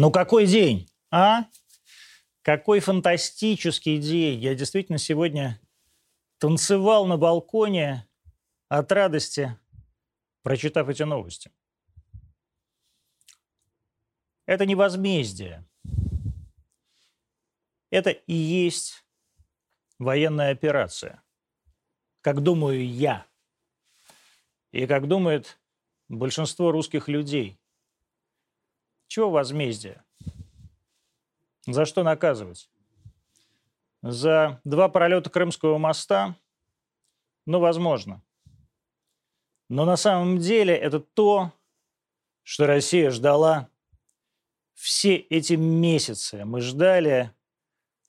Ну какой день, а? Какой фантастический день. Я действительно сегодня танцевал на балконе от радости, прочитав эти новости. Это не возмездие. Это и есть военная операция. Как думаю я. И как думает большинство русских людей. Чего возмездие? За что наказывать? За два пролета Крымского моста? Ну, возможно. Но на самом деле это то, что Россия ждала все эти месяцы. Мы ждали,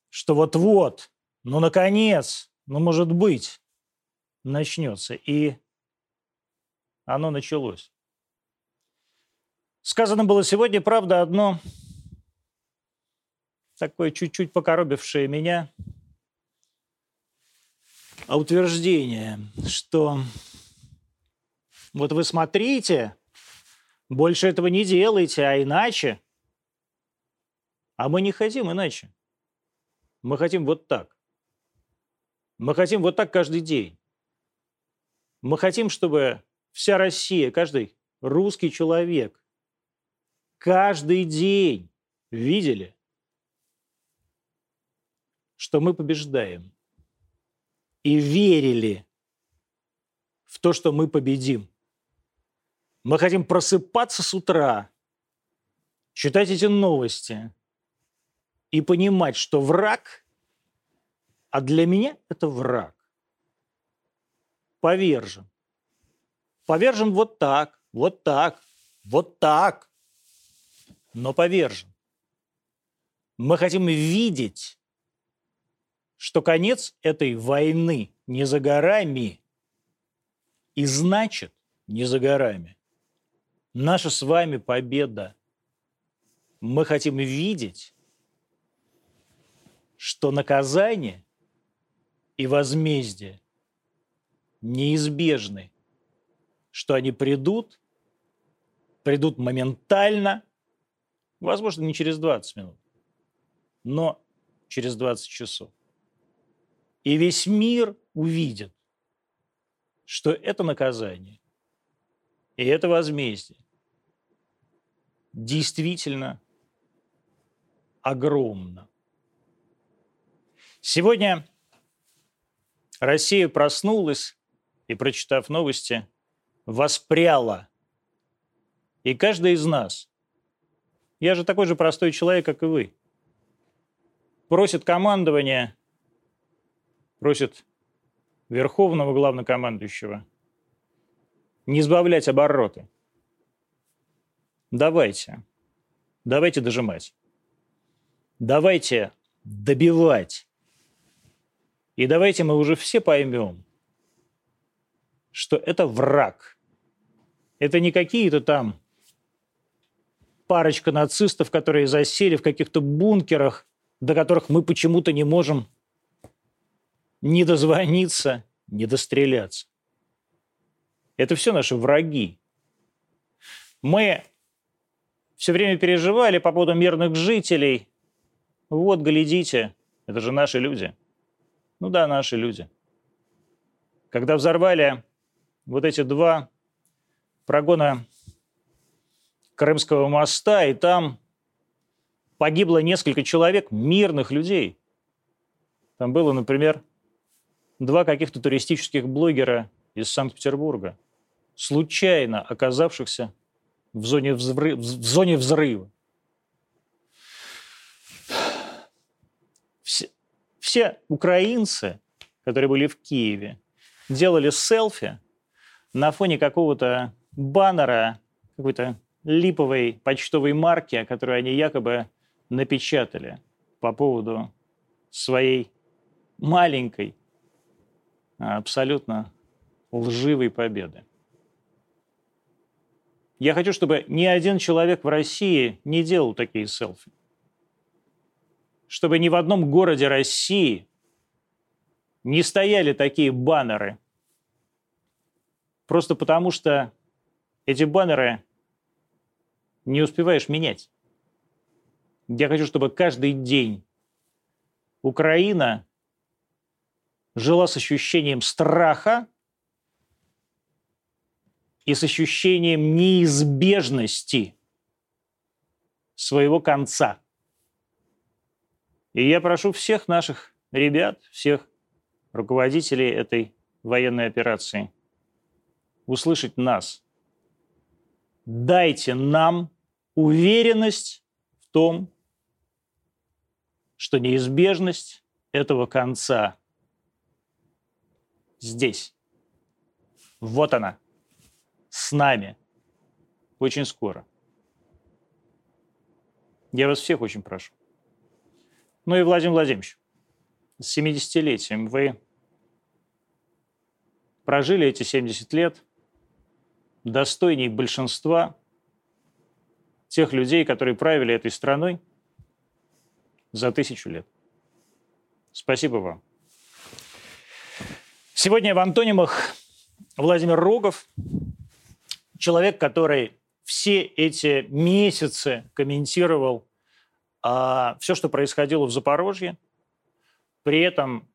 что вот-вот, ну, наконец, ну, может быть, начнется. И оно началось. Сказано было сегодня, правда, одно такое чуть-чуть покоробившее меня утверждение, что вот вы смотрите, больше этого не делайте, а иначе. А мы не хотим иначе. Мы хотим вот так. Мы хотим вот так каждый день. Мы хотим, чтобы вся Россия, каждый русский человек каждый день видели, что мы побеждаем. И верили в то, что мы победим. Мы хотим просыпаться с утра, читать эти новости и понимать, что враг, а для меня это враг, повержен. Повержен вот так, вот так, вот так но повержен. Мы хотим видеть, что конец этой войны не за горами, и значит, не за горами. Наша с вами победа. Мы хотим видеть, что наказание и возмездие неизбежны, что они придут, придут моментально – Возможно, не через 20 минут, но через 20 часов. И весь мир увидит, что это наказание и это возмездие действительно огромно. Сегодня Россия проснулась и, прочитав новости, воспряла. И каждый из нас я же такой же простой человек, как и вы. Просит командования, просит верховного главнокомандующего не сбавлять обороты. Давайте, давайте дожимать. Давайте добивать. И давайте мы уже все поймем, что это враг. Это не какие-то там парочка нацистов, которые засели в каких-то бункерах, до которых мы почему-то не можем ни дозвониться, ни достреляться. Это все наши враги. Мы все время переживали по поводу мирных жителей. Вот, глядите, это же наши люди. Ну да, наши люди. Когда взорвали вот эти два прогона Крымского моста, и там погибло несколько человек, мирных людей. Там было, например, два каких-то туристических блогера из Санкт-Петербурга, случайно оказавшихся в зоне, взрыв, в зоне взрыва. Все, все украинцы, которые были в Киеве, делали селфи на фоне какого-то баннера, какой-то липовой почтовой марки, которую они якобы напечатали по поводу своей маленькой, абсолютно лживой победы. Я хочу, чтобы ни один человек в России не делал такие селфи. Чтобы ни в одном городе России не стояли такие баннеры. Просто потому что эти баннеры не успеваешь менять. Я хочу, чтобы каждый день Украина жила с ощущением страха и с ощущением неизбежности своего конца. И я прошу всех наших ребят, всех руководителей этой военной операции услышать нас. Дайте нам уверенность в том, что неизбежность этого конца здесь. Вот она, с нами, очень скоро. Я вас всех очень прошу. Ну и Владимир Владимирович, с 70-летием вы прожили эти 70 лет достойней большинства тех людей, которые правили этой страной за тысячу лет. Спасибо вам. Сегодня в антонимах Владимир Рогов, человек, который все эти месяцы комментировал а, все, что происходило в Запорожье. При этом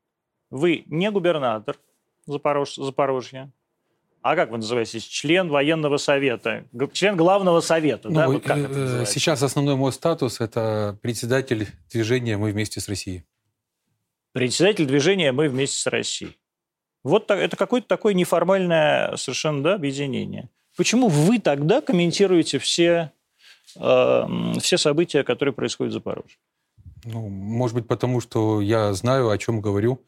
вы не губернатор Запорож, Запорожья, а как вы называетесь? Член военного совета, член главного совета, ну, да? Вот как это сейчас основной мой статус – это председатель движения «Мы вместе с Россией». Председатель движения «Мы вместе с Россией». Вот это какое-то такое неформальное совершенно да, объединение. Почему вы тогда комментируете все, э, все события, которые происходят в Запорожье? Ну, может быть, потому что я знаю, о чем говорю,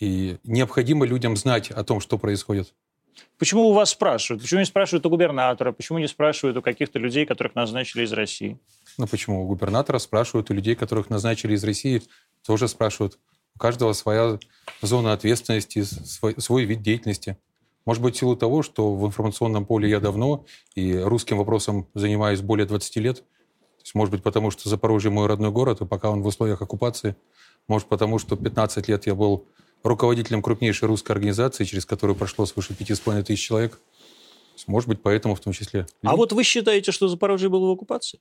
и необходимо людям знать о том, что происходит. Почему у вас спрашивают? Почему не спрашивают у губернатора? Почему не спрашивают у каких-то людей, которых назначили из России? Ну почему? У губернатора спрашивают, у людей, которых назначили из России, тоже спрашивают. У каждого своя зона ответственности, свой, свой вид деятельности. Может быть, в силу того, что в информационном поле я давно и русским вопросом занимаюсь более 20 лет. То есть, может быть, потому что Запорожье мой родной город, и пока он в условиях оккупации. Может, потому что 15 лет я был руководителем крупнейшей русской организации, через которую прошло свыше 5,5 тысяч человек. Может быть, поэтому в том числе. А вот вы считаете, что Запорожье было в оккупации?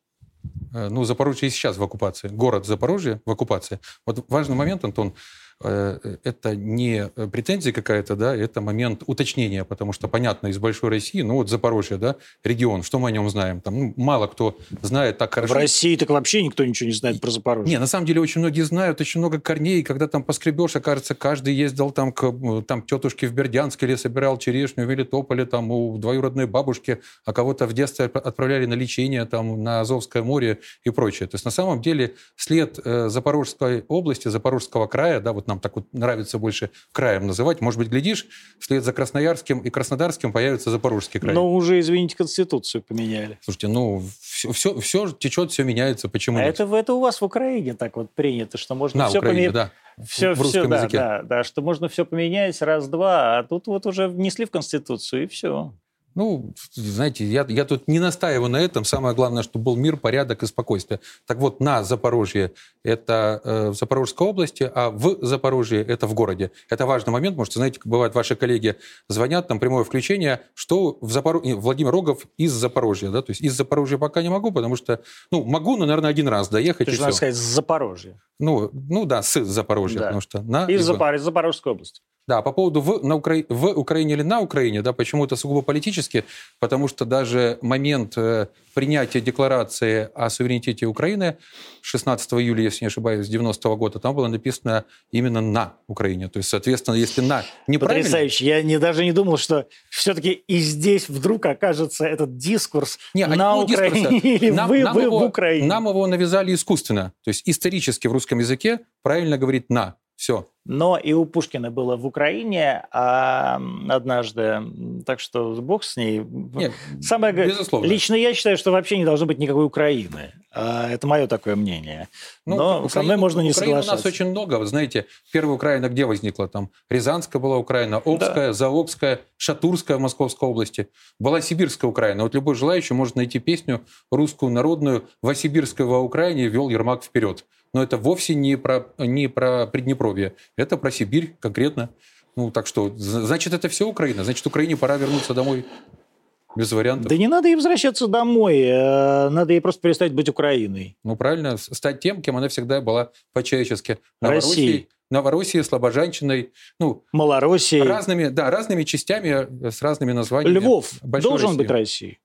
Э, ну, Запорожье и сейчас в оккупации. Город Запорожье в оккупации. Вот важный момент, Антон. Э, это не претензия какая-то, да, это момент уточнения, потому что, понятно, из большой России, ну вот Запорожье, да, регион, что мы о нем знаем? Там ну, мало кто знает так хорошо. В России так вообще никто ничего не знает про Запорожье. Не, на самом деле очень многие знают, очень много корней, когда там поскребешь, окажется, каждый ездил там к там, тетушке в Бердянск или собирал черешню в Велитополе, там у двоюродной бабушки, а кого-то в детстве отправляли на лечение там на Азовское море и прочее. То есть на самом деле след э, Запорожской области, Запорожского края, да, вот нам так вот нравится больше краем называть. Может быть, глядишь, вслед за Красноярским и Краснодарским появится Запорожский край. Но уже, извините, Конституцию поменяли. Слушайте, ну, все, все, все течет, все меняется. Почему а нет? Это, это у вас в Украине так вот принято, что можно На, все поменять. Да. Все, в русском все, языке. Да, да, да, что можно все поменять раз-два, а тут вот уже внесли в Конституцию, и все. Ну, знаете, я, я тут не настаиваю на этом. Самое главное, чтобы был мир, порядок и спокойствие. Так вот, на Запорожье это э, в Запорожской области, а в Запорожье это в городе. Это важный момент. Может, знаете, бывает, ваши коллеги звонят, там прямое включение, что в Запор... Владимир Рогов из Запорожья. Да? То есть из Запорожья пока не могу, потому что, ну, могу, но, наверное, один раз доехать. Ты же надо сказать, с Запорожья. Ну, ну да, с Запорожья, да. потому что на... Из, Запор... из Запорожской области. Да, по поводу в, на Укра... в Украине или на Украине, да, почему это сугубо политически, потому что даже момент э, принятия декларации о суверенитете Украины 16 июля, если не ошибаюсь, 90 -го года, там было написано именно на Украине. То есть, соответственно, если на неправильно... Потрясающе. Я не, даже не думал, что все-таки и здесь вдруг окажется этот дискурс не, а на ну, Украине или нам, вы, нам вы его, в Украине. Нам его навязали искусственно. То есть исторически в русском языке правильно говорить «на». Все. Но и у Пушкина было в Украине а, однажды, так что бог с ней. Нет, Самое, безусловно. Лично я считаю, что вообще не должно быть никакой Украины. А, это мое такое мнение. Ну, Но Украина, со мной можно не Украина соглашаться. у нас очень много. Вы знаете, первая Украина где возникла? Там Рязанская была Украина, Обская, да. Заокская, Шатурская в Московской области. Была Сибирская Украина. Вот любой желающий может найти песню русскую народную «Васибирская во Украине вел Ермак вперед» но это вовсе не про, не про Приднепровье, это про Сибирь конкретно. Ну, так что, значит, это все Украина. Значит, Украине пора вернуться домой. без вариантов. Да не надо ей возвращаться домой, э, надо ей просто перестать быть Украиной. Ну, правильно, стать тем, кем она всегда была по-человечески. Россией. Новороссией, Слобожанщиной, ну, Малороссией. разными, да, разными частями, э, с разными названиями. Львов Большой должен России. быть Россией.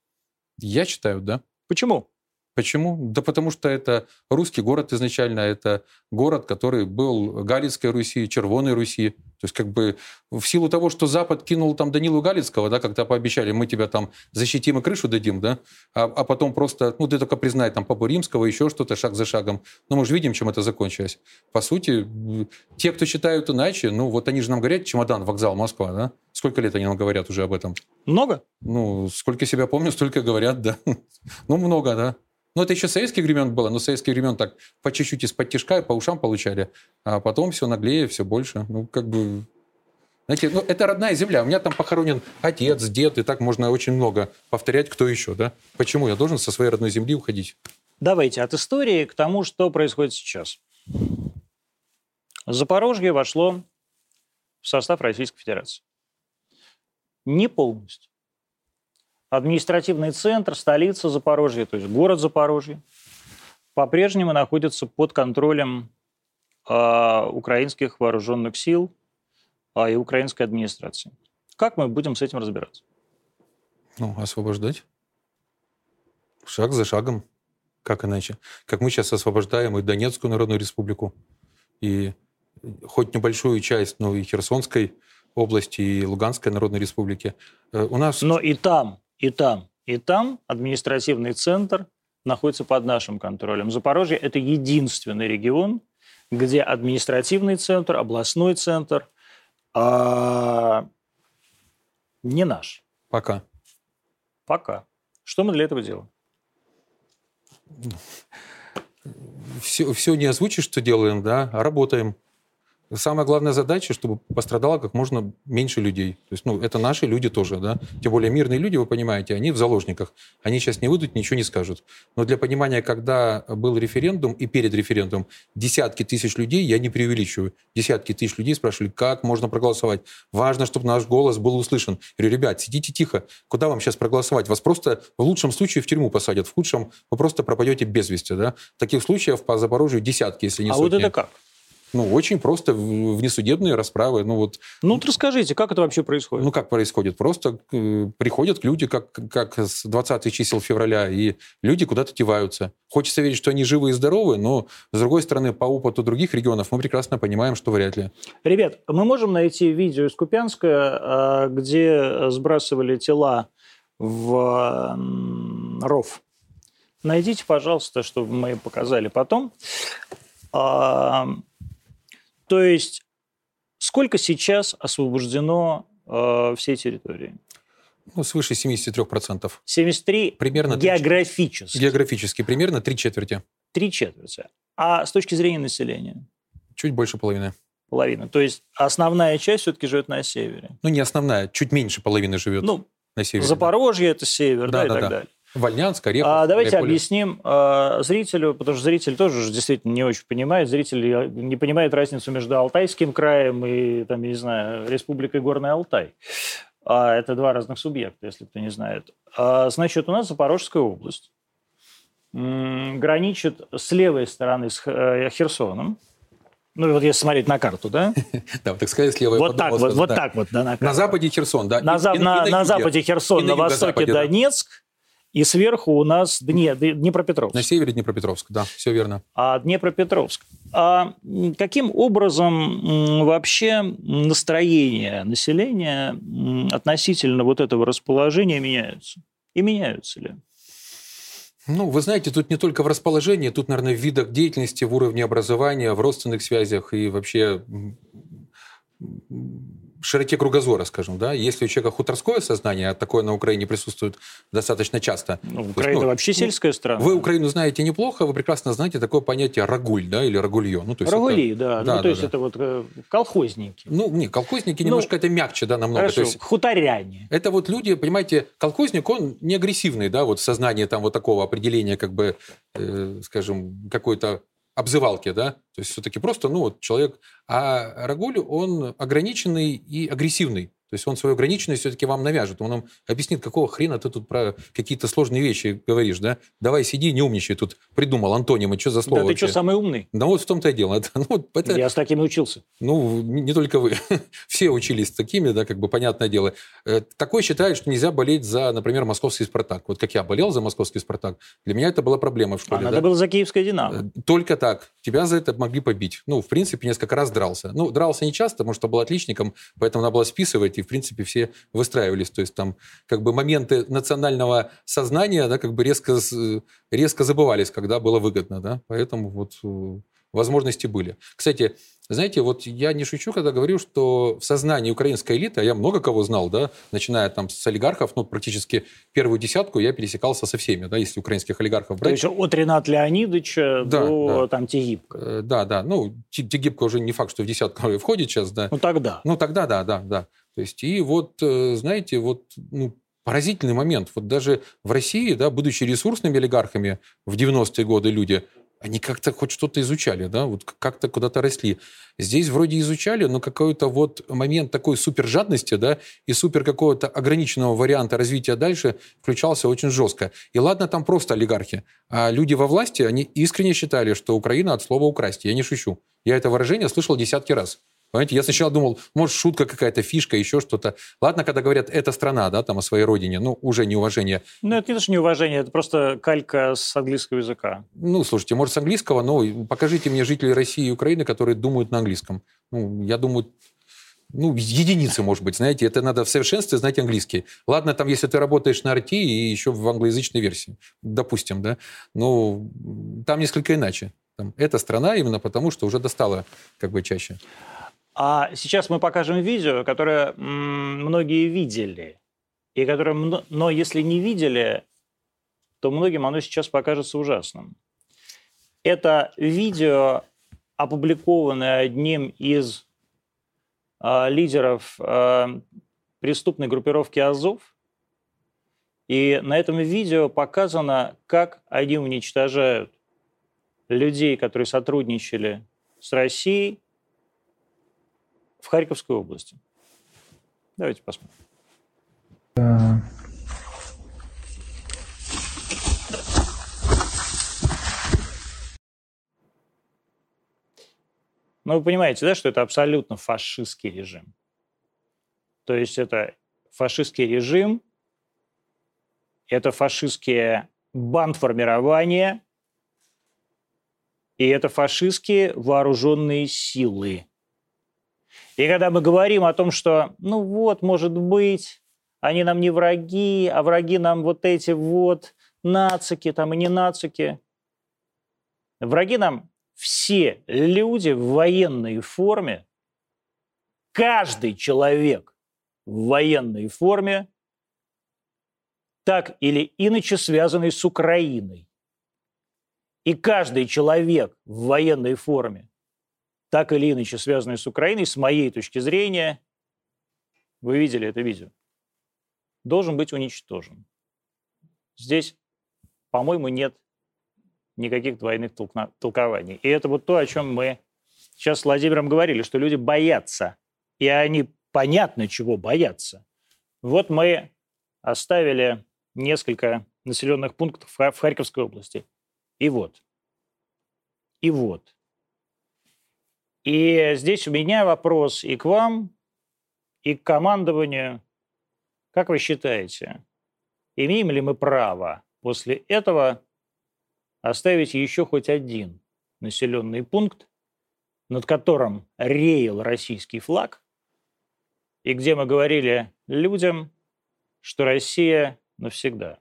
Я считаю, да. Почему? Почему? Да потому что это русский город изначально, это город, который был Галицкой Руси, Червоной Руси. То есть как бы в силу того, что Запад кинул там Данилу Галицкого, да, когда пообещали, мы тебя там защитим и крышу дадим, да, а, а потом просто, ну ты только признай там Папу Римского, еще что-то шаг за шагом. Но мы же видим, чем это закончилось. По сути, те, кто считают иначе, ну вот они же нам говорят, чемодан, вокзал, Москва, да? Сколько лет они нам говорят уже об этом? Много? Ну, сколько себя помню, столько говорят, да. Ну, много, да. Ну, это еще советских времен было, но советских времен так по чуть-чуть из-под тяжка по ушам получали, а потом все наглее, все больше. Ну, как бы... Знаете, ну, это родная земля. У меня там похоронен отец, дед, и так можно очень много повторять, кто еще, да? Почему я должен со своей родной земли уходить? Давайте от истории к тому, что происходит сейчас. Запорожье вошло в состав Российской Федерации. Не полностью. Административный центр, столица Запорожья, то есть город Запорожье, по-прежнему находится под контролем э, украинских вооруженных сил э, и украинской администрации. Как мы будем с этим разбираться? Ну, освобождать. Шаг за шагом. Как иначе? Как мы сейчас освобождаем и Донецкую Народную Республику, и хоть небольшую часть, но и Херсонской области, и Луганской Народной Республики. Э, У нас... Но и там, и там, и там административный центр находится под нашим контролем. Запорожье – это единственный регион, где административный центр, областной центр а, не наш. Пока. Пока. Что мы для этого делаем? Все, все не озвучишь, что делаем, да, а работаем. Самая главная задача, чтобы пострадало как можно меньше людей. То есть, ну, это наши люди тоже, да. Тем более мирные люди, вы понимаете, они в заложниках. Они сейчас не выйдут, ничего не скажут. Но для понимания, когда был референдум и перед референдумом, десятки тысяч людей, я не преувеличиваю, десятки тысяч людей спрашивали, как можно проголосовать. Важно, чтобы наш голос был услышан. Я говорю, ребят, сидите тихо. Куда вам сейчас проголосовать? Вас просто в лучшем случае в тюрьму посадят, в худшем вы просто пропадете без вести, да. Таких случаев по Запорожью десятки, если не а сотни. вот это как? Ну, очень просто внесудебные расправы. Ну, вот, Ну, вот расскажите, как это вообще происходит? ну, как происходит? Просто э, приходят люди, как, как с 20 чисел февраля, и люди куда-то деваются. Хочется верить, что они живы и здоровы, но, с другой стороны, по опыту других регионов мы прекрасно понимаем, что вряд ли. Ребят, мы можем найти видео из Купянска, а, где сбрасывали тела в ров. Найдите, пожалуйста, чтобы мы показали потом. То есть, сколько сейчас освобождено а, всей территории? Ну, свыше 73%. 73 Примерно три- географически. Географически примерно три четверти. Три четверти. А с точки зрения населения? Чуть больше половины. Половина. То есть основная часть все-таки живет на севере. Ну, не основная, чуть меньше половины живет Ну, на севере. Запорожье это север, да, Да, и да, так да. далее. Вольнянск, Орехов, А давайте Гуляйполе. объясним э, зрителю, потому что зритель тоже же действительно не очень понимает. Зритель не понимает разницу между Алтайским краем и, там, я не знаю, Республикой Горный Алтай. А это два разных субъекта, если кто не знает. А, значит, у нас Запорожская область граничит с левой стороны с э, Херсоном. Ну, вот если смотреть на карту, да? Да, вот так сказать, слева. Вот так вот, вот так вот, да, на западе Херсон, да. На, западе Херсон, на востоке. Донецк, и сверху у нас Дне, Днепропетровск. На севере Днепропетровск, да, все верно. А Днепропетровск. А каким образом вообще настроение населения относительно вот этого расположения меняются? И меняются ли? Ну, вы знаете, тут не только в расположении, тут, наверное, в видах деятельности, в уровне образования, в родственных связях и вообще широте кругозора, скажем, да. Если у человека хуторское сознание, а такое на Украине присутствует достаточно часто. Ну, То есть, Украина ну, вообще сельская страна. Вы Украину знаете неплохо, вы прекрасно знаете такое понятие рагуль, да, или рагулье. Ну, то есть это- Рагули, да. Да, ну, то да, есть да. это вот э, колхозники. Ну, не, колхозники Ну, немножко это мягче, да, намного. Хорошо, То есть хуторяне. Это вот люди, понимаете, колхозник, он не агрессивный, да, вот в сознании там вот такого определения, как бы, э, скажем, какой-то обзывалки, да, то есть все-таки просто, ну, вот человек, а Рагуль, он ограниченный и агрессивный, то есть он свою ограниченность все-таки вам навяжет. Он вам объяснит, какого хрена ты тут про какие-то сложные вещи говоришь, да? Давай сиди, не умничай, тут придумал антонимы, что за слово Да вообще? ты что, самый умный? Да вот в том-то и дело. Это, ну, это, Я с такими учился. Ну, не только вы. Все учились такими, да, как бы понятное дело. Э, такой считает, что нельзя болеть за, например, московский «Спартак». Вот как я болел за московский «Спартак», для меня это была проблема в А школе. надо да? было за киевское «Динамо». Э, Только так. Тебя за это могли побить. Ну, в принципе, несколько раз дрался. Ну, дрался не часто, потому что был отличником, поэтому надо было списывать, и, в принципе, все выстраивались. То есть там как бы моменты национального сознания, да, как бы резко, резко забывались, когда было выгодно, да. Поэтому вот э, возможности были. Кстати, знаете, вот я не шучу, когда говорю, что в сознании украинской элиты, а я много кого знал, да, начиная там с олигархов, ну, практически первую десятку я пересекался со всеми, да, если украинских олигархов То брать. есть от Рената Леонидовича Да, до да. там Тегибко. Э, Да, да. Ну, Тегибко уже не факт, что в десятку входит сейчас, да. Ну тогда. Ну, тогда да, да, да. То есть, и вот, э, знаете, вот, ну, поразительный момент. Вот даже в России, да, будучи ресурсными олигархами в 90-е годы люди, они как-то хоть что-то изучали, да, вот как-то куда-то росли. Здесь вроде изучали, но какой-то вот момент такой супер жадности, да, и супер какого-то ограниченного варианта развития дальше включался очень жестко. И ладно, там просто олигархи, а люди во власти, они искренне считали, что Украина от слова «украсть». Я не шучу. Я это выражение слышал десятки раз. Понимаете, я сначала думал, может, шутка какая-то, фишка, еще что-то. Ладно, когда говорят «это страна», да, там, о своей родине, ну, уже неуважение. Ну, это не что неуважение, это просто калька с английского языка. Ну, слушайте, может, с английского, но покажите мне жителей России и Украины, которые думают на английском. Ну, я думаю, ну, единицы, может быть, знаете, это надо в совершенстве знать английский. Ладно, там, если ты работаешь на RT и еще в англоязычной версии, допустим, да, но там несколько иначе. Там, эта страна именно потому, что уже достала как бы чаще. А сейчас мы покажем видео, которое многие видели. И которое, но если не видели, то многим оно сейчас покажется ужасным. Это видео, опубликованное одним из а, лидеров а, преступной группировки Азов. И на этом видео показано, как они уничтожают людей, которые сотрудничали с Россией, в Харьковской области. Давайте посмотрим. Ну, вы понимаете, да, что это абсолютно фашистский режим. То есть это фашистский режим, это фашистские бандформирования, и это фашистские вооруженные силы. И когда мы говорим о том, что, ну вот, может быть, они нам не враги, а враги нам вот эти вот нацики там и не нацики. Враги нам все люди в военной форме, каждый человек в военной форме, так или иначе связанный с Украиной. И каждый человек в военной форме, так или иначе связанный с Украиной, с моей точки зрения, вы видели это видео, должен быть уничтожен. Здесь, по-моему, нет никаких двойных толкований. И это вот то, о чем мы сейчас с Владимиром говорили, что люди боятся. И они понятно, чего боятся. Вот мы оставили несколько населенных пунктов в Харьковской области. И вот. И вот. И здесь у меня вопрос и к вам, и к командованию. Как вы считаете, имеем ли мы право после этого оставить еще хоть один населенный пункт, над которым реял российский флаг, и где мы говорили людям, что Россия навсегда?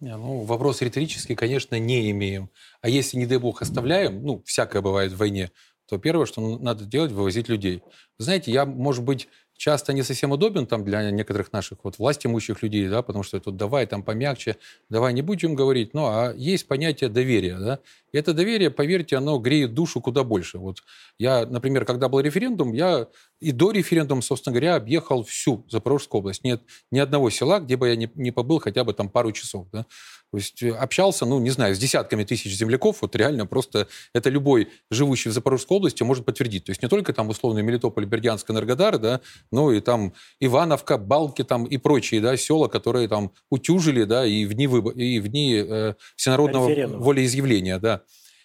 Ну, вопрос риторический, конечно, не имеем. А если, не дай бог, оставляем, ну, всякое бывает в войне, то первое, что надо делать, вывозить людей. Знаете, я, может быть, часто не совсем удобен там для некоторых наших вот власть имущих людей, да, потому что тут давай там помягче, давай не будем говорить, ну, а есть понятие доверия, да, и это доверие, поверьте, оно греет душу куда больше. Вот я, например, когда был референдум, я и до референдума, собственно говоря, объехал всю Запорожскую область. Нет ни одного села, где бы я не, не побыл хотя бы там пару часов, да. То есть э, общался, ну, не знаю, с десятками тысяч земляков, вот реально просто это любой живущий в Запорожской области может подтвердить. То есть не только там условный Мелитополь, Бердянск, Энергодар, да, Ну и там Ивановка, Балки там и прочие, да, села, которые там утюжили, да, и в дни, выбор, и в дни э, всенародного волеизъявления, да.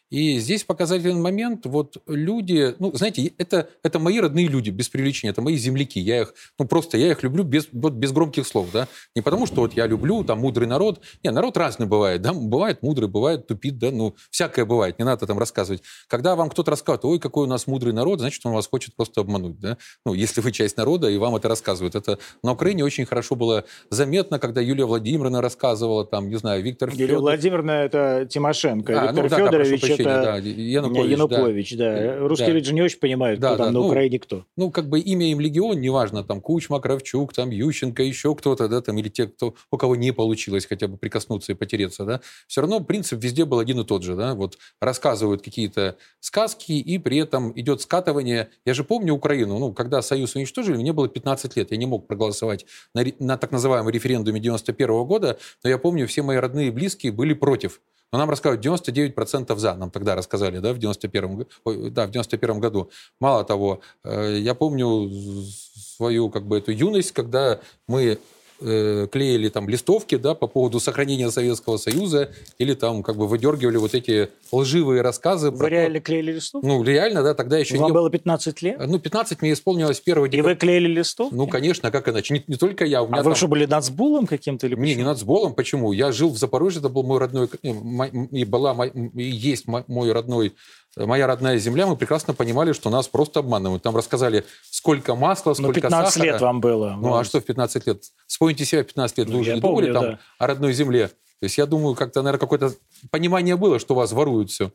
И здесь показательный момент, вот люди, ну, знаете, это, это мои родные люди, без привлечения, это мои земляки, я их, ну, просто я их люблю без, вот, без громких слов, да, не потому что вот я люблю, там, мудрый народ, не, народ разный бывает, да, бывает мудрый, бывает тупит, да, ну, всякое бывает, не надо там рассказывать. Когда вам кто-то рассказывает, ой, какой у нас мудрый народ, значит, он вас хочет просто обмануть, да, ну, если вы часть народа, и вам это рассказывают. Это на Украине очень хорошо было заметно, когда Юлия Владимировна рассказывала, там, не знаю, Виктор Юлия Федор... Владимировна, это Тимошенко, а, Виктор ну, да, Федорович, да, это... Да, Янукович. Янукович, да. да. Э, русские да. люди же не очень понимают, да, кто да, там да. на ну, Украине кто. Ну, как бы имя им легион, неважно, там Кучма, Кравчук, там Ющенко, еще кто-то, да, там, или те, кто, у кого не получилось хотя бы прикоснуться и потереться, да. Все равно принцип везде был один и тот же, да. Вот рассказывают какие-то сказки, и при этом идет скатывание. Я же помню Украину, ну, когда Союз уничтожили, мне было 15 лет, я не мог проголосовать на, на так называемом референдуме 91 -го года, но я помню, все мои родные и близкие были против. Но нам рассказывают 99% за, нам тогда рассказали, да, в 91 да, в 91 году. Мало того, э, я помню свою как бы эту юность, когда мы э, клеили там листовки, да, по поводу сохранения Советского Союза, или там как бы выдергивали вот эти лживые рассказы. Вы про... реально клеили листовки? Ну, реально, да, тогда еще Вам не... было 15 лет? Ну, 15 мне исполнилось 1 декабря. И вы клеили листовки? Ну, конечно, как иначе. Не, не только я. У меня а там... вы что, были нацбулом каким-то или почему? Не, не нацбулом. Почему? Я жил в Запорожье, это был мой родной... И была, и есть мой родной моя родная земля, мы прекрасно понимали, что нас просто обманывают. Там рассказали, сколько масла, сколько Но 15 сахара. лет вам было. Ну, а что в 15 лет? Вспомните себя, 15 лет ну, вы уже не помню, думали там да. о родной земле. То есть я думаю, как-то, наверное, какое-то понимание было, что вас воруют все.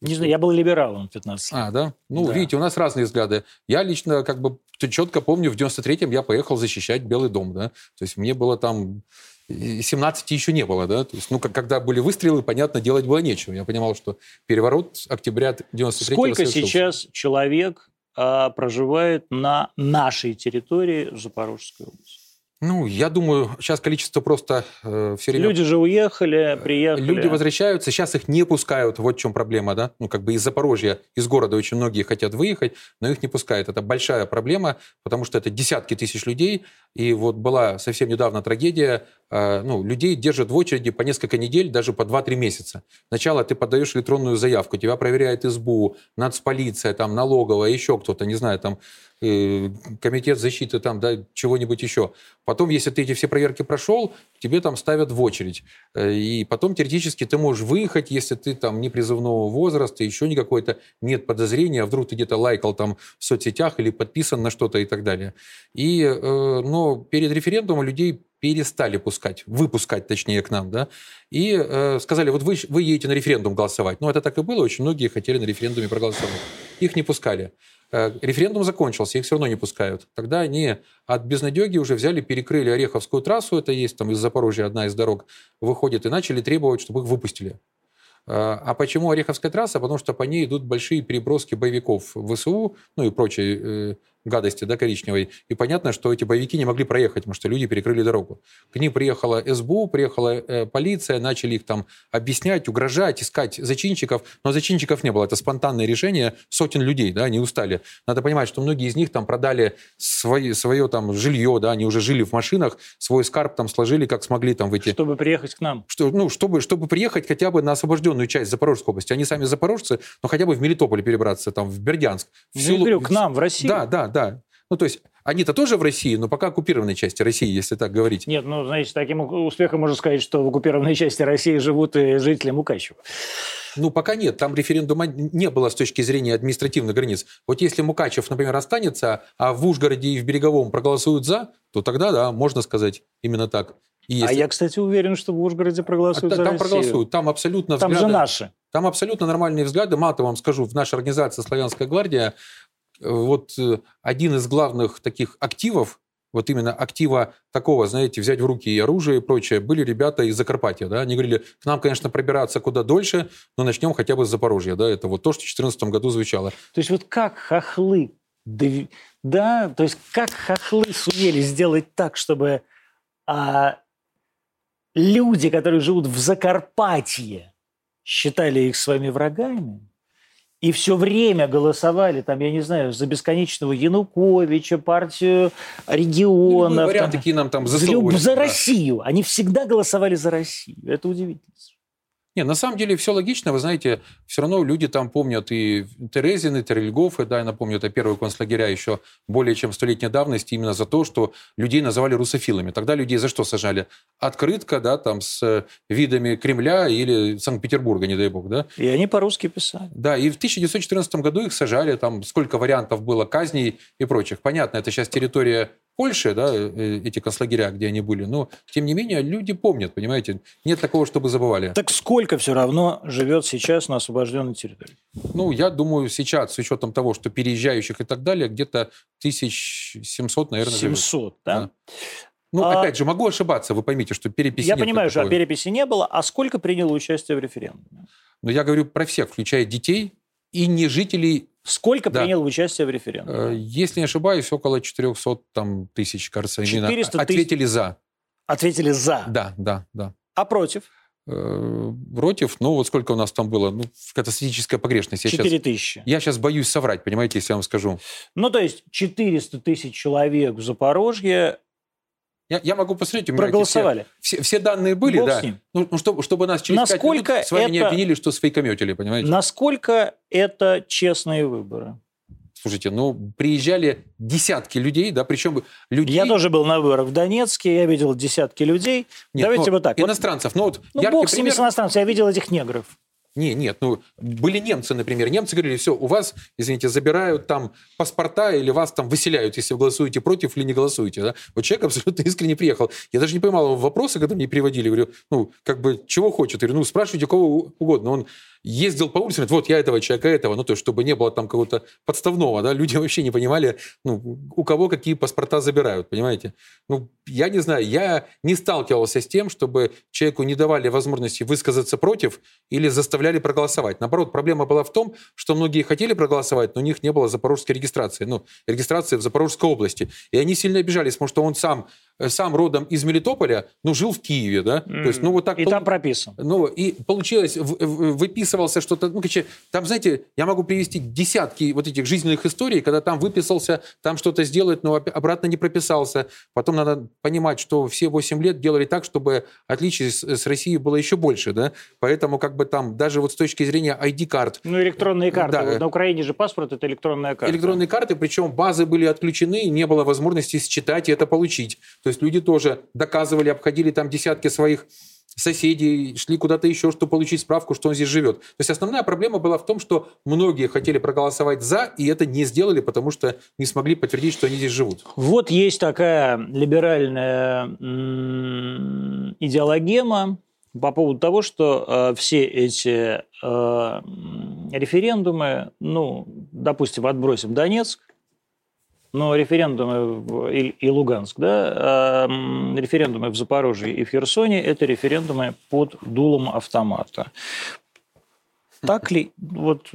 Не знаю, я был либералом 15 лет. А, да? Ну, да. видите, у нас разные взгляды. Я лично, как бы, четко помню, в 93-м я поехал защищать Белый дом, да. То есть мне было там 17 еще не было, да, то есть, ну, как, когда были выстрелы, понятно, делать было нечего. Я понимал, что переворот октября 93 Сколько совершился. сейчас человек а, проживает на нашей территории Запорожской области? Ну, я думаю, сейчас количество просто э, все время... Люди же уехали, приехали. Люди возвращаются, сейчас их не пускают, вот в чем проблема, да? Ну, как бы из Запорожья, из города очень многие хотят выехать, но их не пускают. Это большая проблема, потому что это десятки тысяч людей, и вот была совсем недавно трагедия, э, ну, людей держат в очереди по несколько недель, даже по 2-3 месяца. Сначала ты подаешь электронную заявку, тебя проверяет СБУ, нацполиция, там, налоговая, еще кто-то, не знаю, там, комитет защиты там, да, чего-нибудь еще. Потом, если ты эти все проверки прошел, тебе там ставят в очередь. Э, и потом теоретически ты можешь выехать, если ты там не призывного возраста, еще не какой-то нет подозрения, а вдруг ты где-то лайкал там в соцсетях или подписан на что-то и так далее. И, э, но перед референдумом людей перестали пускать, выпускать, точнее, к нам, да, и э, сказали, вот вы, вы едете на референдум голосовать. Ну, это так и было, очень многие хотели на референдуме проголосовать. Их не пускали. Э, референдум закончился, их все равно не пускают. Тогда они от безнадеги уже взяли, перекрыли Ореховскую трассу, это есть там из Запорожья одна из дорог, выходит, и начали требовать, чтобы их выпустили. Э, а почему Ореховская трасса? Потому что по ней идут большие переброски боевиков ВСУ, ну и прочие э, гадости, да, коричневой. И понятно, что эти боевики не могли проехать, потому что люди перекрыли дорогу. К ним приехала СБУ, приехала э, полиция, начали их там объяснять, угрожать, искать зачинщиков. Но зачинщиков не было. Это спонтанное решение сотен людей, да, они устали. Надо понимать, что многие из них там продали свои, свое там жилье, да, они уже жили в машинах, свой скарб там сложили, как смогли там выйти. Чтобы приехать к нам. Что, ну, чтобы, чтобы приехать хотя бы на освобожденную часть Запорожской области. Они сами запорожцы, но хотя бы в Мелитополь перебраться, там, в Бердянск. В ну, силу... к нам, в Россию. Да, да, да. Ну, то есть они-то тоже в России, но пока оккупированной части России, если так говорить. Нет, ну, знаете, таким успехом можно сказать, что в оккупированной части России живут и жители Мукачева. Ну, пока нет. Там референдума не было с точки зрения административных границ. Вот если Мукачев, например, останется, а в Ужгороде и в Береговом проголосуют «за», то тогда, да, можно сказать именно так. А если... А я, кстати, уверен, что в Ужгороде проголосуют а, за Там Россию. проголосуют. Там абсолютно Там взгляды... же наши. Там абсолютно нормальные взгляды. Мало того, вам скажу, в нашей организации «Славянская гвардия» вот э, один из главных таких активов, вот именно актива такого, знаете, взять в руки и оружие и прочее, были ребята из Закарпатья, да, они говорили, к нам, конечно, пробираться куда дольше, но начнем хотя бы с Запорожья, да, это вот то, что в 2014 году звучало. То есть вот как хохлы, да, то есть как хохлы сумели сделать так, чтобы а, люди, которые живут в Закарпатье, считали их своими врагами, И все время голосовали, там, я не знаю, за бесконечного Януковича, партию регионов. Ну, варианты, какие нам там за, за Россию. Они всегда голосовали за Россию. Это удивительно. Не, на самом деле все логично. Вы знаете, все равно люди там помнят и Терезин, и Терельгов, и, да, я напомню, это первые концлагеря еще более чем столетней давности именно за то, что людей называли русофилами. Тогда людей за что сажали? Открытка, да, там с видами Кремля или Санкт-Петербурга, не дай бог, да? И они по-русски писали. Да, и в 1914 году их сажали, там сколько вариантов было казней и прочих. Понятно, это сейчас территория Польше, да, э, эти концлагеря, где они были, но, тем не менее, люди помнят, понимаете, нет такого, чтобы забывали. Так сколько все равно живет сейчас на освобожденной территории? Ну, я думаю, сейчас, с учетом того, что переезжающих и так далее, где-то 1700, наверное, 700, живет. да? да. Ну, а, опять же, могу ошибаться, вы поймите, что переписи Я нет понимаю, что переписи не было, а сколько приняло участие в референдуме? Ну, я говорю про всех, включая детей и не жителей Сколько да. принял участие в референдуме? Э, если не ошибаюсь, около 400 там, тысяч, кажется, 400 тысяч... ответили за. Ответили за? Да, да, да. А против? Э, против, ну вот сколько у нас там было, ну, это статистическая погрешность. 4 тысячи. Я сейчас боюсь соврать, понимаете, если я вам скажу. Ну, то есть 400 тысяч человек в Запорожье я, я могу посмотреть, у меня проголосовали. Все, все, все данные были, Бог да. Ну, ну, чтобы, чтобы нас через насколько 5 минут с вами это, не обвинили, что сфейкометили, понимаете? Насколько это честные выборы? Слушайте, ну, приезжали десятки людей, да, причем людей... Я тоже был на выборах в Донецке, я видел десятки людей. Нет, Давайте ну, вот так. Иностранцев, ну вот... Ну, бог с ними, с иностранцев, я видел этих негров. Не, нет, ну, были немцы, например. Немцы говорили, все, у вас, извините, забирают там паспорта или вас там выселяют, если вы голосуете против или не голосуете. Да? Вот человек абсолютно искренне приехал. Я даже не понимал его вопросы, когда мне приводили. Говорю, ну, как бы, чего хочет? Я говорю, ну, спрашивайте кого угодно. Он ездил по улице, вот я этого человека, этого, ну, то есть, чтобы не было там какого-то подставного, да, люди вообще не понимали, ну, у кого какие паспорта забирают, понимаете? Ну, я не знаю, я не сталкивался с тем, чтобы человеку не давали возможности высказаться против или заставляли проголосовать. Наоборот, проблема была в том, что многие хотели проголосовать, но у них не было запорожской регистрации, ну, регистрации в Запорожской области. И они сильно обижались, потому что он сам сам родом из Мелитополя, но жил в Киеве, да? Mm. То есть, ну вот так. И пол... там прописан. Ну и получилось, выписывался что-то, ну короче, там, знаете, я могу привести десятки вот этих жизненных историй, когда там выписался, там что-то сделать, но обратно не прописался. Потом надо понимать, что все 8 лет делали так, чтобы отличий с, с Россией было еще больше, да? Поэтому как бы там даже вот с точки зрения ID-карт. Ну электронные карты. Да. Вот на Украине же паспорт это электронная карта. Электронные карты, причем базы были отключены, не было возможности считать и это получить. То есть люди тоже доказывали, обходили там десятки своих соседей, шли куда-то еще, чтобы получить справку, что он здесь живет. То есть основная проблема была в том, что многие хотели проголосовать за, и это не сделали, потому что не смогли подтвердить, что они здесь живут. Вот есть такая либеральная идеологема по поводу того, что э, все эти э, референдумы, ну, допустим, отбросим Донецк, но референдумы и, и Луганск, да, э, референдумы в Запорожье и в Херсоне – это референдумы под дулом автомата. Так ли? Вот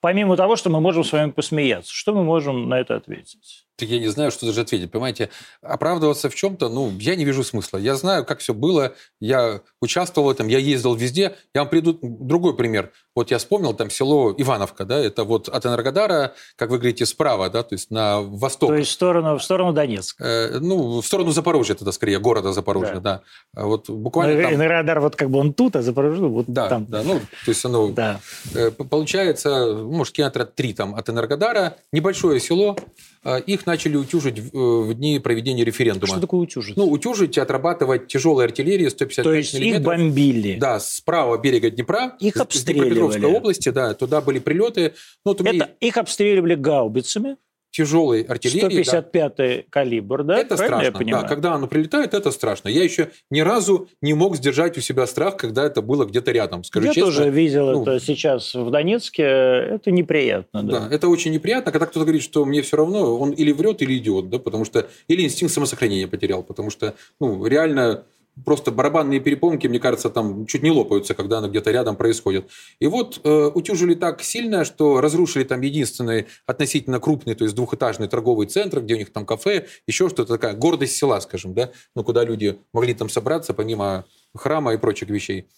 помимо того, что мы можем с вами посмеяться, что мы можем на это ответить? я не знаю, что даже ответить. Понимаете, оправдываться в чем-то, ну, я не вижу смысла. Я знаю, как все было, я участвовал в этом, я ездил везде. Я вам приду другой пример. Вот я вспомнил там село Ивановка, да, это вот от Энергодара, как вы говорите, справа, да, то есть на восток. То есть в сторону, в сторону Донецка. Э, ну, в сторону Запорожья тогда скорее, города Запорожья, да. да. Вот буквально там... Энергодар вот как бы он тут, а Запорожье вот да, там. Да, ну, то есть оно... Да. Э, получается, может, километра три там от Энергодара, небольшое село, а, их начали утюжить в дни проведения референдума. Что такое утюжить? Ну, утюжить, отрабатывать тяжелой артиллерии 155 То есть миллиметров. их бомбили? Да, с правого берега Днепра. Их обстреливали? Днепропетровской области, да, туда были прилеты. Ну, вот Это меня... их обстреливали гаубицами? Тяжелой артиллерии. 155-й да. калибр, да? Это Правильно страшно, да. Когда оно прилетает, это страшно. Я еще ни разу не мог сдержать у себя страх, когда это было где-то рядом. Скажу Я честно. тоже видел ну, это сейчас в Донецке. Это неприятно. Да. да, это очень неприятно, когда кто-то говорит, что мне все равно, он или врет, или идиот, да, потому что или инстинкт самосохранения потерял, потому что ну, реально просто барабанные перепонки, мне кажется, там чуть не лопаются, когда она где-то рядом происходит. И вот э, утюжили так сильно, что разрушили там единственный относительно крупный, то есть двухэтажный торговый центр, где у них там кафе, еще что-то такая гордость села, скажем, да, ну куда люди могли там собраться помимо храма и прочих вещей.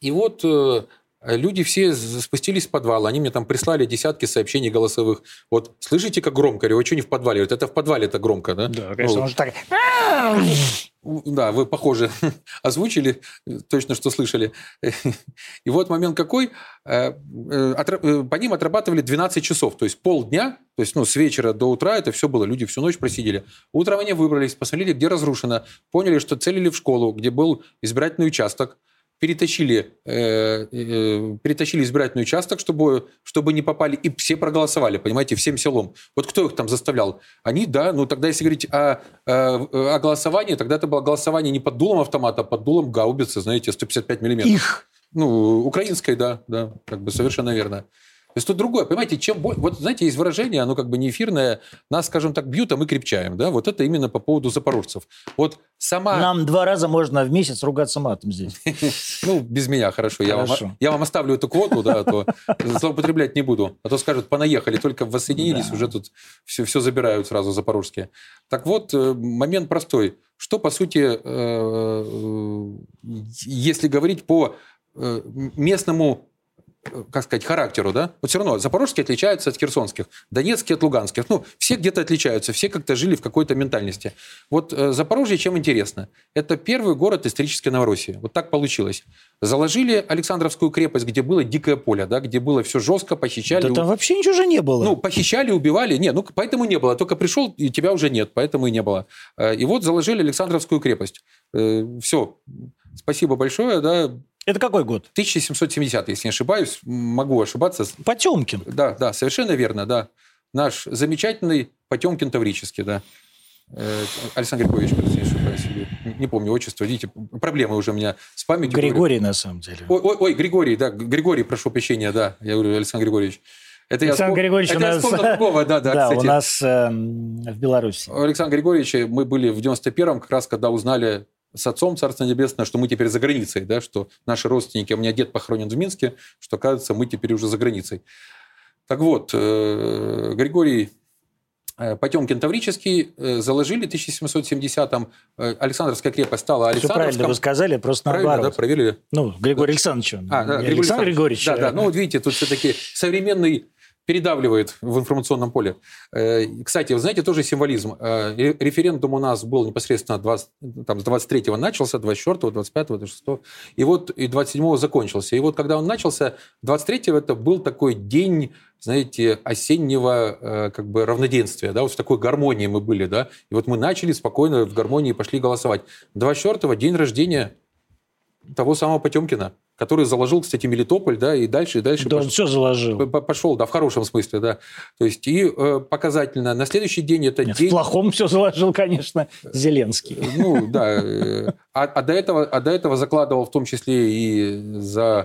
И вот э, люди все спустились в подвал, они мне там прислали десятки сообщений голосовых. Вот, слышите, как громко? Я говорю, что не в подвале? Вот это в подвале это громко, да? Да, конечно, ну, он же так... Да, вы, похоже, озвучили точно, что слышали. И вот момент какой. Э, э, по ним отрабатывали 12 часов, то есть полдня, то есть ну, с вечера до утра это все было. Люди всю ночь просидели. Утром они выбрались, посмотрели, где разрушено, поняли, что целили в школу, где был избирательный участок, перетащили, э, э, перетащили избирательный участок, чтобы, чтобы не попали, и все проголосовали, понимаете, всем селом. Вот кто их там заставлял? Они, да, ну тогда если говорить о, о, о голосовании, тогда это было голосование не под дулом автомата, а под дулом гаубицы, знаете, 155 миллиметров. Их? Ну, украинской, да, да, как бы совершенно верно. То есть тут другое. Понимаете, чем больше... Вот, знаете, есть выражение, оно как бы не эфирное. Нас, скажем так, бьют, а мы крепчаем. Да? Вот это именно по поводу запорожцев. Вот сама... Нам два раза можно в месяц ругаться матом здесь. Ну, без меня, хорошо. Я вам, оставлю эту квоту, да, а то злоупотреблять не буду. А то скажут, понаехали, только воссоединились, уже тут все, все забирают сразу запорожские. Так вот, э, момент простой. Что, по сути, э, э, если говорить по местному как сказать, характеру, да? Вот все равно запорожские отличаются от херсонских, донецкие от луганских. Ну, все где-то отличаются, все как-то жили в какой-то ментальности. Вот э, Запорожье чем интересно? Это первый город исторической Новороссии. Вот так получилось. Заложили Александровскую крепость, где было дикое поле, да, где было все жестко, похищали. Да там вообще ничего же не было. Ну, похищали, убивали. Не, ну, поэтому не было. Только пришел, и тебя уже нет, поэтому и не было. Э, и вот заложили Александровскую крепость. Э, все. Спасибо большое, да, это какой год? 1770, если не ошибаюсь. Могу ошибаться. Потемкин. Да, да, совершенно верно, да. Наш замечательный Потемкин Таврический, да. Э, Александр Григорьевич, если не ошибаюсь, не помню отчество. Видите, проблемы уже у меня с памятью. Григорий, на самом деле. Ой, ой, ой, Григорий, да, Григорий, прошу прощения, да. Я говорю, Александр Григорьевич. Это Александр я, Григорьевич это у нас... другого, да, да, да кстати. у нас э, в Беларуси. Александр Григорьевич, мы были в 91-м, как раз когда узнали с отцом, Царство Небесное, что мы теперь за границей, да, что наши родственники, у меня дед похоронен в Минске, что, кажется, мы теперь уже за границей. Так вот, э, Григорий э, Потемкин Таврический э, заложили в 1770-м. Александровская крепость стала Александровском. Все правильно вы сказали, просто правильно, наоборот. да, проверили. Ну, Григорий Александрович. А, да, Александр Григорьевич. Да, да, ну вот видите, тут все-таки современный передавливает в информационном поле. Э, кстати, вы знаете, тоже символизм. Э, референдум у нас был непосредственно 20, там, с 23-го начался, 24-го, 25-го, 26-го, и вот и 27-го закончился. И вот когда он начался, 23-го это был такой день, знаете, осеннего э, как бы равноденствия, да, вот в такой гармонии мы были, да, и вот мы начали спокойно в гармонии пошли голосовать. 24-го день рождения того самого Потемкина который заложил, кстати, Мелитополь, да, и дальше, и дальше. Да, пошел, он все заложил. Пошел, да, в хорошем смысле, да. То есть, и э, показательно, на следующий день это Нет, день... В плохом все заложил, конечно, Зеленский. Ну, да. Э, а, а, до этого, а до этого закладывал в том числе и за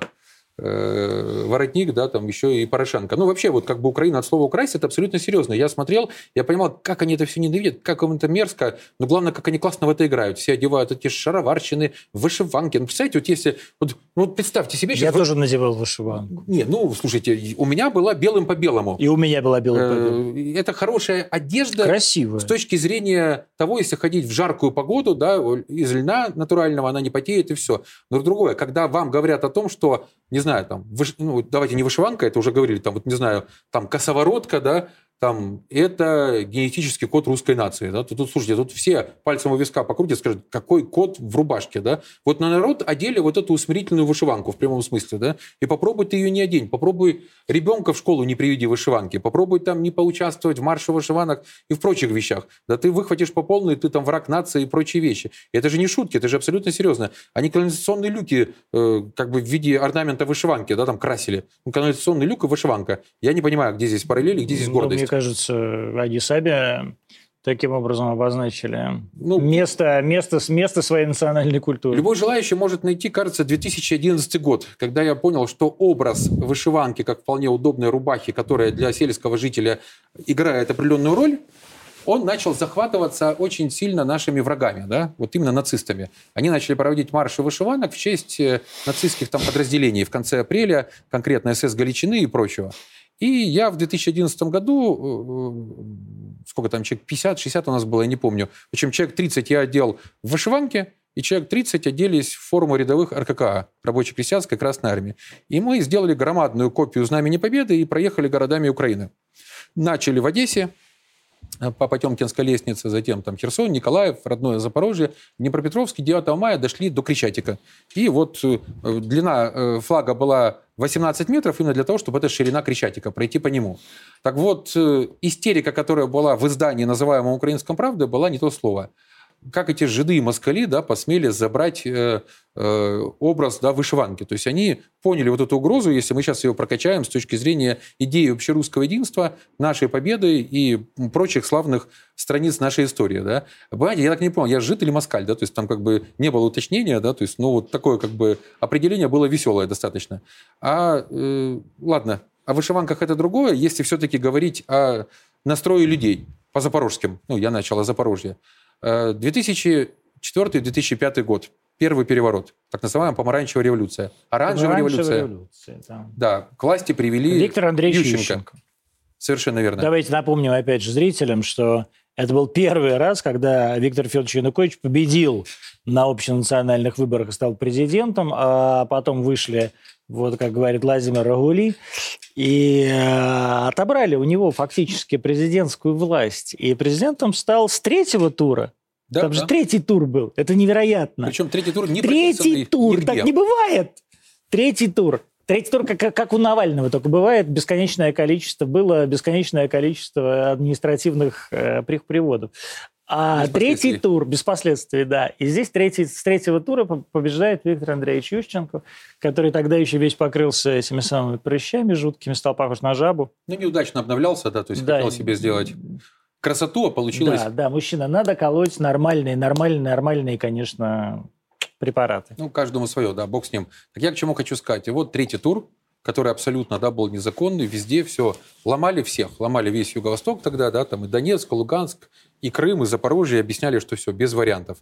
воротник, да, там еще и Порошенко. Ну, вообще, вот как бы Украина от слова «украсть» это абсолютно серьезно. Я смотрел, я понимал, как они это все ненавидят, как им это мерзко, но главное, как они классно в это играют. Все одевают эти шароварщины, вышиванки. Ну, представляете, вот если... Вот, ну, вот представьте себе... Я тоже надевал вышиванку. Нет, ну, слушайте, у меня была белым по белому. И у меня была белым по белому. Э, это хорошая одежда. Красивая. С точки зрения того, если ходить в жаркую погоду, да, из льна натурального она не потеет и все. Но другое, когда вам говорят о том, что не знаю, там, выш... ну, давайте не вышиванка, это уже говорили, там, вот, не знаю, там, косоворотка, да, там, это генетический код русской нации. Да? Тут, тут, слушайте, тут все пальцем у виска покрутят, скажут, какой код в рубашке. Да? Вот на народ одели вот эту усмирительную вышиванку в прямом смысле. Да? И попробуй ты ее не одень. Попробуй ребенка в школу не приведи вышиванки. Попробуй там не поучаствовать в марше вышиванок и в прочих вещах. Да ты выхватишь по полной, ты там враг нации и прочие вещи. И это же не шутки, это же абсолютно серьезно. Они канализационные люки э, как бы в виде орнамента вышиванки, да, там красили. Ну, канализационный люк и вышиванка. Я не понимаю, где здесь параллели, где здесь ну, гордость мне кажется, они сами таким образом обозначили ну, место, место, место своей национальной культуры. Любой желающий может найти, кажется, 2011 год, когда я понял, что образ вышиванки как вполне удобной рубахи, которая для сельского жителя играет определенную роль, он начал захватываться очень сильно нашими врагами, да, вот именно нацистами. Они начали проводить марши вышиванок в честь э, нацистских там подразделений в конце апреля, конкретно СС Галичины и прочего. И я в 2011 году, э, сколько там, человек 50-60 у нас было, я не помню. В общем, человек 30 я одел в вышиванке, и человек 30 оделись в форму рядовых РККА, рабоче-крестьянской Красной Армии. И мы сделали громадную копию Знамени Победы и проехали городами Украины. Начали в Одессе, Э, по Потемкинской лестнице, затем там Херсон, Николаев, родное Запорожье, Днепропетровский 9 мая дошли до Крещатика. И вот э, длина э, флага была 18 метров именно для того, чтобы эта ширина Крещатика, пройти по нему. Так вот, истерика, которая была в издании, называемом «Украинском правде», была не то слово как эти жиды и москали да, посмели забрать э, э, образ да, вышиванки. То есть они поняли вот эту угрозу, если мы сейчас ее прокачаем с точки зрения идеи общерусского единства, нашей победы и прочих славных страниц нашей истории. Да. Понимаете, я так не понял, я жид или москаль, да, то есть там как бы не было уточнения, да, то есть, ну, вот такое как бы определение было веселое достаточно. А, э, ладно, о вышиванках это другое, если все-таки говорить о настрое людей по запорожским, ну, я начал о Запорожье, 2004-2005 э, год. Первый переворот, так называемая помаранчевая революция. Оранжевая революция. революция да. да, к власти привели Виктор Андреевич Ющенко. Ющенко. Совершенно верно. Давайте напомним опять же зрителям, что это был первый раз, когда Виктор Федорович Янукович победил на общенациональных выборах и стал президентом, а потом вышли, вот как говорит Владимир Рагули, и э, отобрали у него фактически президентскую власть. И президентом стал с третьего тура. Да, Там да. же третий тур был. Это невероятно. Причем третий тур не Третий тур. Нигде. Так не бывает. Третий тур. Третий тур, как, как у Навального, только бывает бесконечное количество, было бесконечное количество административных э, приводов. А третий тур, без последствий, да. И здесь третий, с третьего тура побеждает Виктор Андреевич Ющенко, который тогда еще весь покрылся этими самыми прыщами жуткими, стал похож на жабу. Ну, неудачно обновлялся, да, то есть да. хотел себе сделать красоту, а получилось... Да, да, мужчина, надо колоть нормальные, нормальные, нормальные, конечно, препараты. Ну, каждому свое, да, бог с ним. Так я к чему хочу сказать. И вот третий тур, который абсолютно да, был незаконный, везде все ломали всех, ломали весь Юго-Восток тогда, да, там и Донецк, и Луганск, и Крым, и Запорожье, объясняли, что все, без вариантов.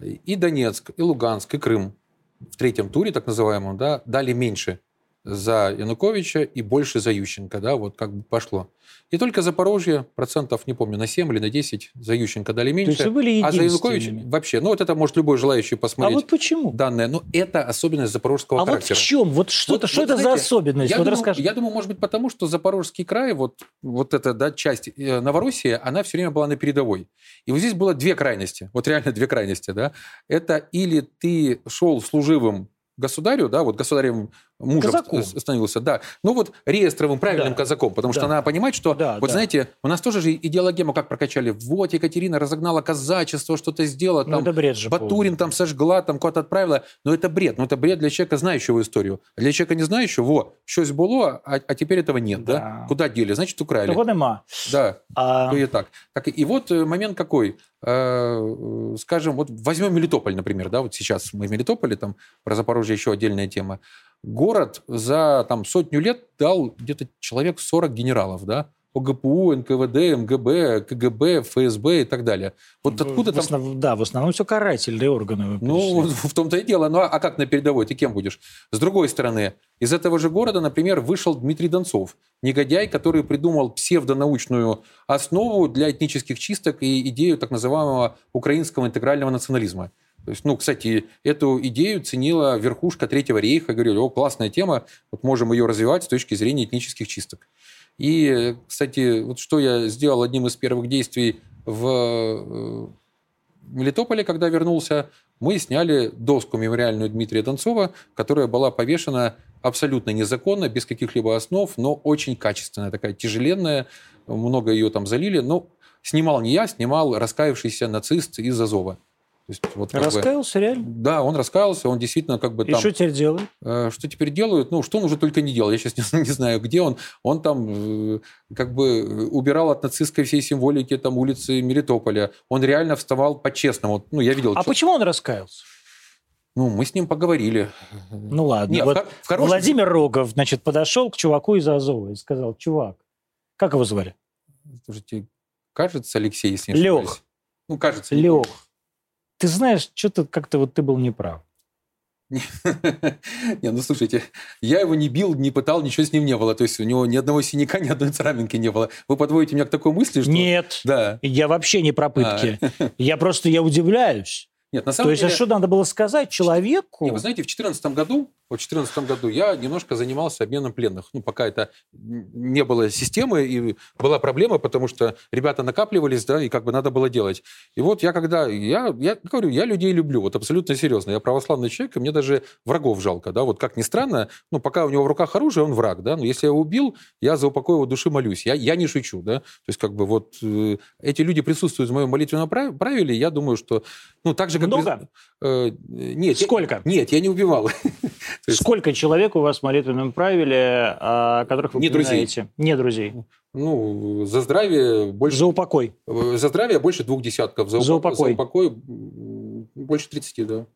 И Донецк, и Луганск, и Крым в третьем туре, так называемом, да, дали меньше за Януковича и больше за Ющенко, да, вот как бы пошло. И только Запорожье, процентов, не помню, на 7 или на 10 за Ющенко дали меньше. То есть вы были а за Януковича вообще. Ну, вот это может любой желающий посмотреть. А вот почему? Данные. Ну, это особенность запорожского а характера. А вот в чем? Вот что-то, вот, что вот, это знаете, за особенность? Я, вот думаю, я думаю, может быть, потому что Запорожский край, вот, вот эта да, часть э, Новороссии, она все время была на передовой. И вот здесь было две крайности. Вот реально две крайности, да. Это или ты шел служивым государю, да, вот государем мужем казаком. становился, да, ну вот реестровым правильным да. казаком, потому да. что надо понимать, что, да, вот да. знаете, у нас тоже же идеологему как прокачали, вот Екатерина разогнала казачество, что-то сделала, ну, там, это бред же Батурин полный. там сожгла, там куда-то отправила, но это бред, но это бред для человека, знающего историю, а для человека не знающего, во, щось было, а, а теперь этого нет, да. да, куда дели, значит, украли. Того нема. Да, а... то и так. так. И вот э, момент какой, э, скажем, вот возьмем Мелитополь, например, да, вот сейчас мы в Мелитополе, там про Запорожье еще отдельная тема, город за там, сотню лет дал где-то человек 40 генералов, да, ОГПУ, НКВД, МГБ, КГБ, ФСБ и так далее. Вот откуда в основ... там... Да, в основном все карательные органы. Ну, в том-то и дело. Ну, а как на передовой? Ты кем будешь? С другой стороны, из этого же города, например, вышел Дмитрий Донцов, негодяй, который придумал псевдонаучную основу для этнических чисток и идею так называемого украинского интегрального национализма. То есть, ну, кстати, эту идею ценила верхушка Третьего рейха. Говорили, о, классная тема, вот можем ее развивать с точки зрения этнических чисток. И, кстати, вот что я сделал одним из первых действий в э, Мелитополе, когда вернулся, мы сняли доску мемориальную Дмитрия Донцова, которая была повешена абсолютно незаконно, без каких-либо основ, но очень качественная, такая тяжеленная, много ее там залили. Но снимал не я, снимал раскаявшийся нацист из Азова. Есть, вот, раскаялся бы, реально? Да, он раскаялся, он действительно как бы И там... что теперь делает? Э, что теперь делают? Ну, что он уже только не делал, я сейчас не, не знаю, где он. Он там э, как бы убирал от нацистской всей символики там улицы Мелитополя. Он реально вставал по-честному. Ну, я видел... А что... почему он раскаялся? Ну, мы с ним поговорили. Ну, ладно. Нет, вот в хорошем... Владимир Рогов, значит, подошел к чуваку из Азова и сказал, чувак, как его звали? Слушайте, кажется, Алексей, если не Лех. Ну, кажется. Лех. Ты знаешь, что-то как-то вот ты был неправ. Не, ну слушайте, я его не бил, не пытал, ничего с ним не было. То есть у него ни одного синяка, ни одной царапинки не было. Вы подводите меня к такой мысли, что... Нет, да. я вообще не про пытки. А. Я просто, я удивляюсь. Нет, на То самом есть, а деле... что надо было сказать человеку? Не, вы знаете, в 2014 году, в 2014 году я немножко занимался обменом пленных. Ну, пока это не было системы, и была проблема, потому что ребята накапливались, да, и как бы надо было делать. И вот я когда... Я, я говорю, я людей люблю, вот абсолютно серьезно. Я православный человек, и мне даже врагов жалко, да. Вот как ни странно, ну, пока у него в руках оружие, он враг, да. Но если я его убил, я за упокой его души молюсь. Я, я не шучу, да. То есть как бы вот э, эти люди присутствуют в моем молитвенном прав- правиле, я думаю, что... Ну, так же, как... Много? Э, нет. я- Сколько? нет, я не убивал. Сколько человек у вас в молитвенном правиле, а, которых вы Не друзей. Не друзей. Ну, за здравие больше... За упокой. э, За здравие больше двух десятков. За, За упо- упокой. За упокой больше 30, да.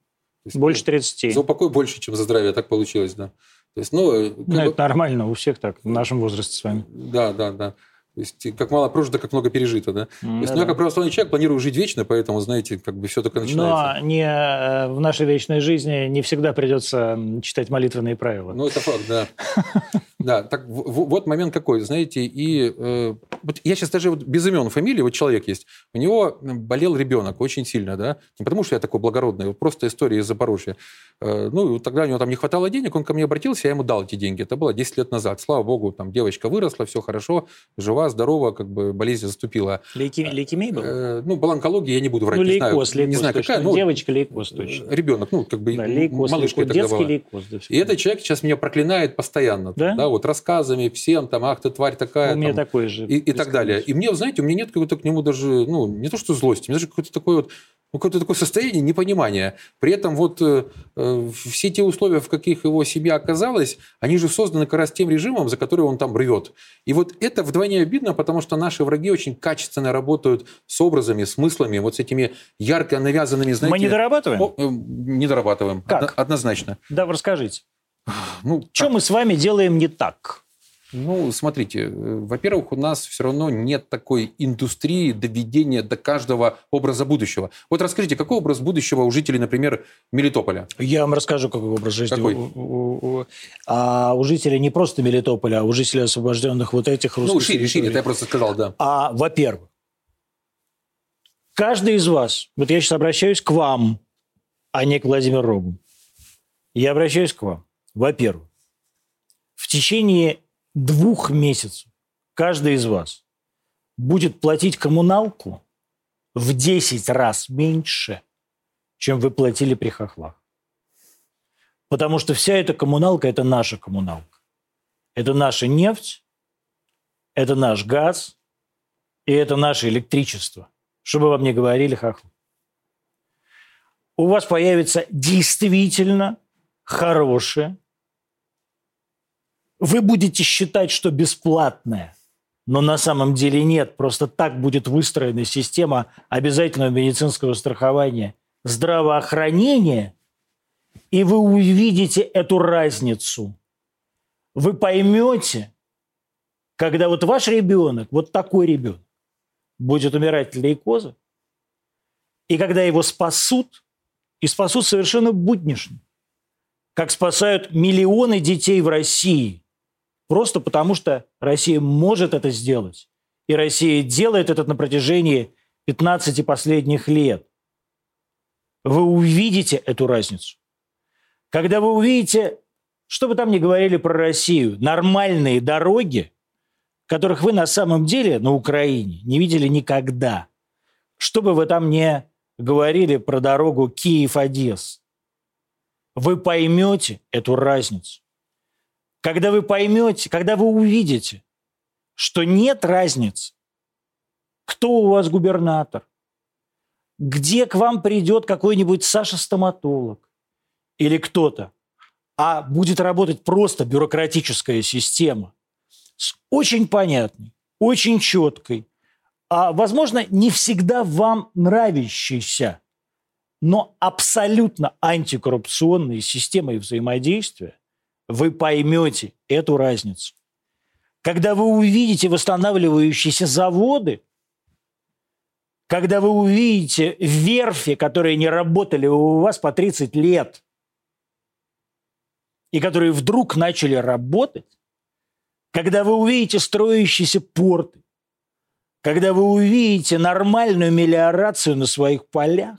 Есть, Больше 30. За упокой больше, чем за здравие, так получилось, да. То есть, ну, э, Ну, бы- это нормально, у всех так, в нашем возрасте с вами. да, да, да. То есть, как мало прожито, как много пережито, да. То есть, ну, я как православный человек планирую жить вечно, поэтому, знаете, как бы все только начинается. Но не, э, в нашей вечной жизни не всегда придется читать молитвенные правила. Ну, это факт, да. Да, так вот момент какой, знаете, и э, вот я сейчас даже вот без имен фамилии, вот человек есть, у него болел ребенок очень сильно, да, не потому что я такой благородный, вот просто история из Запорожья. Э, ну, и тогда у него там не хватало денег, он ко мне обратился, я ему дал эти деньги. Это было 10 лет назад. Слава богу, там девочка выросла, все хорошо, жива, здорова, как бы болезнь заступила. Лейки, лейкемия был? Э, ну, была онкология, я не буду врать, ну, не знаю, лейкоз, лейкоз не знаю точно. какая, ну, Девочка лейкоз точно. ребенок, ну, как бы Да, лейкоз, малышка лейкоз, детский была. лейкоз. да, И этот человек сейчас меня проклинает постоянно. Да? Да, вот рассказами всем, там, ах, ты тварь такая. У меня там, такой же. и, и так далее. И мне, знаете, у меня нет какой-то к нему даже, ну, не то что злости, у меня даже какое-то такое вот, ну, какое-то такое состояние непонимания. При этом вот э, э, все те условия, в каких его семья оказалась, они же созданы как раз тем режимом, за который он там рвет. И вот это вдвойне обидно, потому что наши враги очень качественно работают с образами, смыслами, вот с этими ярко навязанными, знаете... Мы не дорабатываем? О, э, не дорабатываем. Как? Одно- Однозначно. Да, расскажите. Ну, Что мы с вами делаем не так? Ну, смотрите, э, во-первых, у нас все равно нет такой индустрии доведения до каждого образа будущего. Вот расскажите, какой образ будущего у жителей, например, Мелитополя? Я вам расскажу, какой образ жизни. Какой? У, у- у- а у жителей не просто Мелитополя, а у жителей освобожденных вот этих русских ну, шире, шире, это я просто сказал, да. А, во-первых, каждый из вас, вот я сейчас обращаюсь к вам, а не к Владимиру Рогу. Я обращаюсь к вам. Во-первых, в течение двух месяцев каждый из вас будет платить коммуналку в 10 раз меньше, чем вы платили при хохлах. Потому что вся эта коммуналка – это наша коммуналка. Это наша нефть, это наш газ, и это наше электричество. Чтобы вам не говорили хохлы. У вас появится действительно хорошее. Вы будете считать, что бесплатное, но на самом деле нет. Просто так будет выстроена система обязательного медицинского страхования, здравоохранения, и вы увидите эту разницу. Вы поймете, когда вот ваш ребенок, вот такой ребенок, будет умирать от лейкоза, и когда его спасут, и спасут совершенно буднично, как спасают миллионы детей в России, просто потому что Россия может это сделать, и Россия делает это на протяжении 15 последних лет. Вы увидите эту разницу. Когда вы увидите, что бы там ни говорили про Россию, нормальные дороги, которых вы на самом деле на Украине не видели никогда. Что бы вы там не говорили про дорогу Киев-Одесс, вы поймете эту разницу. Когда вы поймете, когда вы увидите, что нет разницы, кто у вас губернатор, где к вам придет какой-нибудь Саша-стоматолог или кто-то, а будет работать просто бюрократическая система с очень понятной, очень четкой, а, возможно, не всегда вам нравящейся, но абсолютно антикоррупционной системой взаимодействия, вы поймете эту разницу. Когда вы увидите восстанавливающиеся заводы, когда вы увидите верфи, которые не работали у вас по 30 лет, и которые вдруг начали работать, когда вы увидите строящиеся порты, когда вы увидите нормальную мелиорацию на своих полях,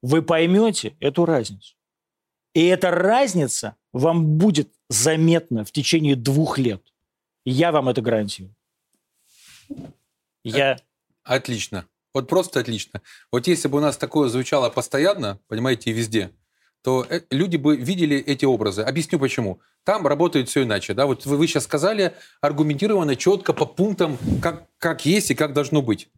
вы поймете эту разницу. И эта разница вам будет заметна в течение двух лет. Я вам это гарантирую. Я... Отлично. Вот просто отлично. Вот если бы у нас такое звучало постоянно, понимаете, везде, то э, люди бы видели эти образы. Объясню почему. Там работает все иначе. Да? Вот вы, вы сейчас сказали аргументированно, четко, по пунктам, как, как есть и как должно быть.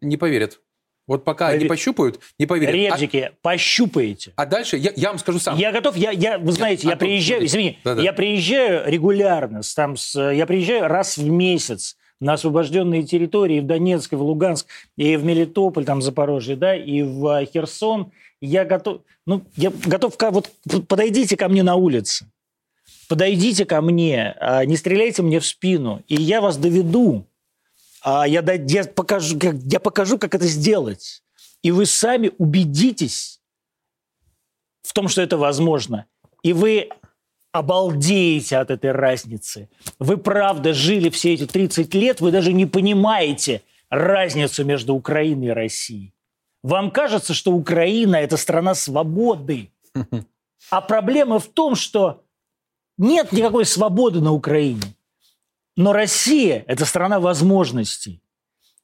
Не поверят. Вот пока Повер... они пощупают, не поверят. Ребзики, а... пощупаете. А дальше я, я вам скажу сам. Я готов, я, я вы знаете, а я приезжаю, извини, да -да. я приезжаю регулярно, там, с, я приезжаю раз в месяц на освобожденные территории в Донецк, и в Луганск, и в Мелитополь, там, Запорожье, да, и в Херсон. Я готов, ну, я готов, вот подойдите ко мне на улице, подойдите ко мне, а, не стреляйте мне в спину, и я вас доведу а я, я, покажу, я покажу, как это сделать. И вы сами убедитесь в том, что это возможно. И вы обалдеете от этой разницы. Вы правда жили все эти 30 лет, вы даже не понимаете разницу между Украиной и Россией. Вам кажется, что Украина – это страна свободы. А проблема в том, что нет никакой свободы на Украине. Но Россия – это страна возможностей.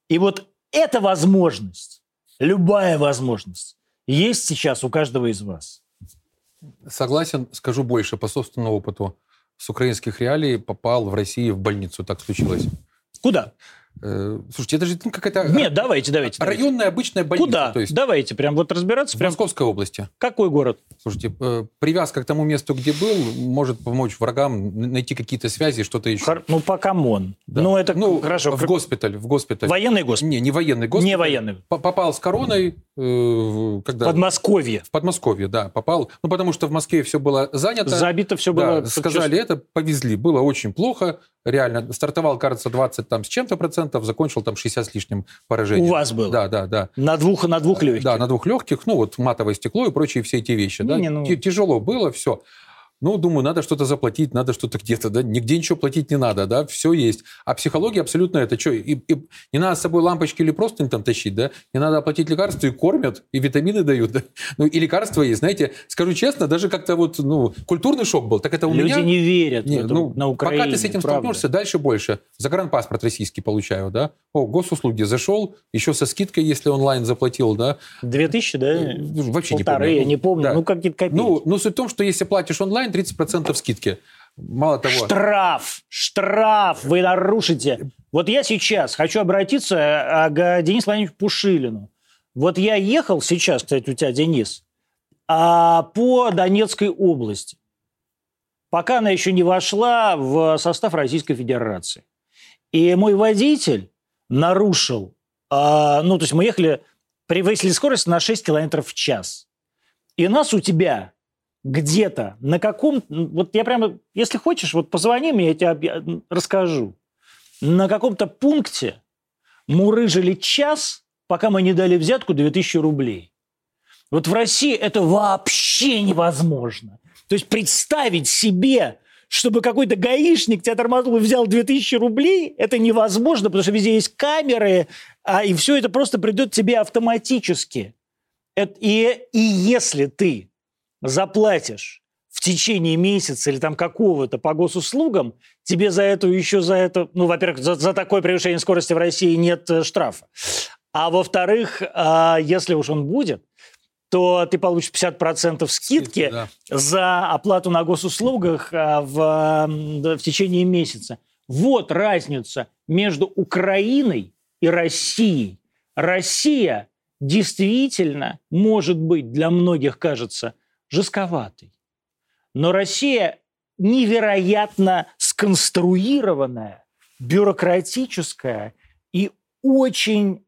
И вот эта возможность, любая возможность, есть сейчас у каждого из вас. Согласен, скажу больше по собственному опыту. С украинских реалий попал в Россию в больницу, так случилось. Куда? Э, слушайте, это же какая-то... Нет, давайте, давайте. Районная давайте. обычная больница. Куда? То есть... Давайте, прям вот разбираться. В прям... Московской области. Какой город? Слушайте, э, привязка к тому месту, где был, может помочь врагам найти какие-то связи, что-то еще. Хор... Ну, по come on. Да. Ну, это ну, хорошо. В госпиталь, в госпиталь. Военный госпиталь? Не, не военный госпиталь. Не военный. Попал с короной. Э, когда... В Подмосковье. В Подмосковье, да, попал. Ну, потому что в Москве все было занято. Забито все было. Да, сказали это, повезли. Было очень плохо реально стартовал, кажется, 20 там с чем-то процентов, закончил там 60 с лишним поражением. У вас был? Да, да, да. На двух, на двух легких? Да, на двух легких, ну вот матовое стекло и прочие все эти вещи. Не, да? не, ну... Тяжело было, все. Ну, думаю, надо что-то заплатить, надо что-то где-то, да, нигде ничего платить не надо, да, все есть. А психология абсолютно это что? И, и не надо с собой лампочки или просто там тащить, да, не надо оплатить лекарства, и кормят, и витамины дают, да? ну, и лекарства есть, знаете, скажу честно, даже как-то вот, ну, культурный шок был, так это у Люди меня... Люди не верят не, эту, ну, на Украине, Пока ты с этим правда. столкнешься, дальше больше. Загранпаспорт российский получаю, да, о, госуслуги зашел, еще со скидкой, если онлайн заплатил, да. Две тысячи, да? Вообще Полторы, не помню. я не помню, да. ну, какие-то копейки. Ну, ну, суть в том, что если платишь онлайн, 30% скидки. Мало того... Штраф! Штраф! Вы нарушите. Вот я сейчас хочу обратиться а, к Денису Владимировичу Пушилину. Вот я ехал сейчас, кстати, у тебя, Денис, а, по Донецкой области, пока она еще не вошла в состав Российской Федерации. И мой водитель нарушил, а, ну, то есть мы ехали, превысили скорость на 6 километров в час. И нас у тебя где-то, на каком... Вот я прямо, если хочешь, вот позвони мне, я тебе расскажу. На каком-то пункте мурыжили час, пока мы не дали взятку 2000 рублей. Вот в России это вообще невозможно. То есть представить себе, чтобы какой-то гаишник тебя тормознул и взял 2000 рублей, это невозможно, потому что везде есть камеры, а, и все это просто придет тебе автоматически. Это, и, и если ты заплатишь в течение месяца или там какого-то по госуслугам, тебе за это еще за это, ну, во-первых, за, за такое превышение скорости в России нет э, штрафа. А во-вторых, а, если уж он будет, то ты получишь 50% скидки Скидки, да. за оплату на госуслугах а, в, в течение месяца. Вот разница между Украиной и Россией. Россия действительно, может быть, для многих кажется жестковатый. Но Россия невероятно сконструированная, бюрократическая и очень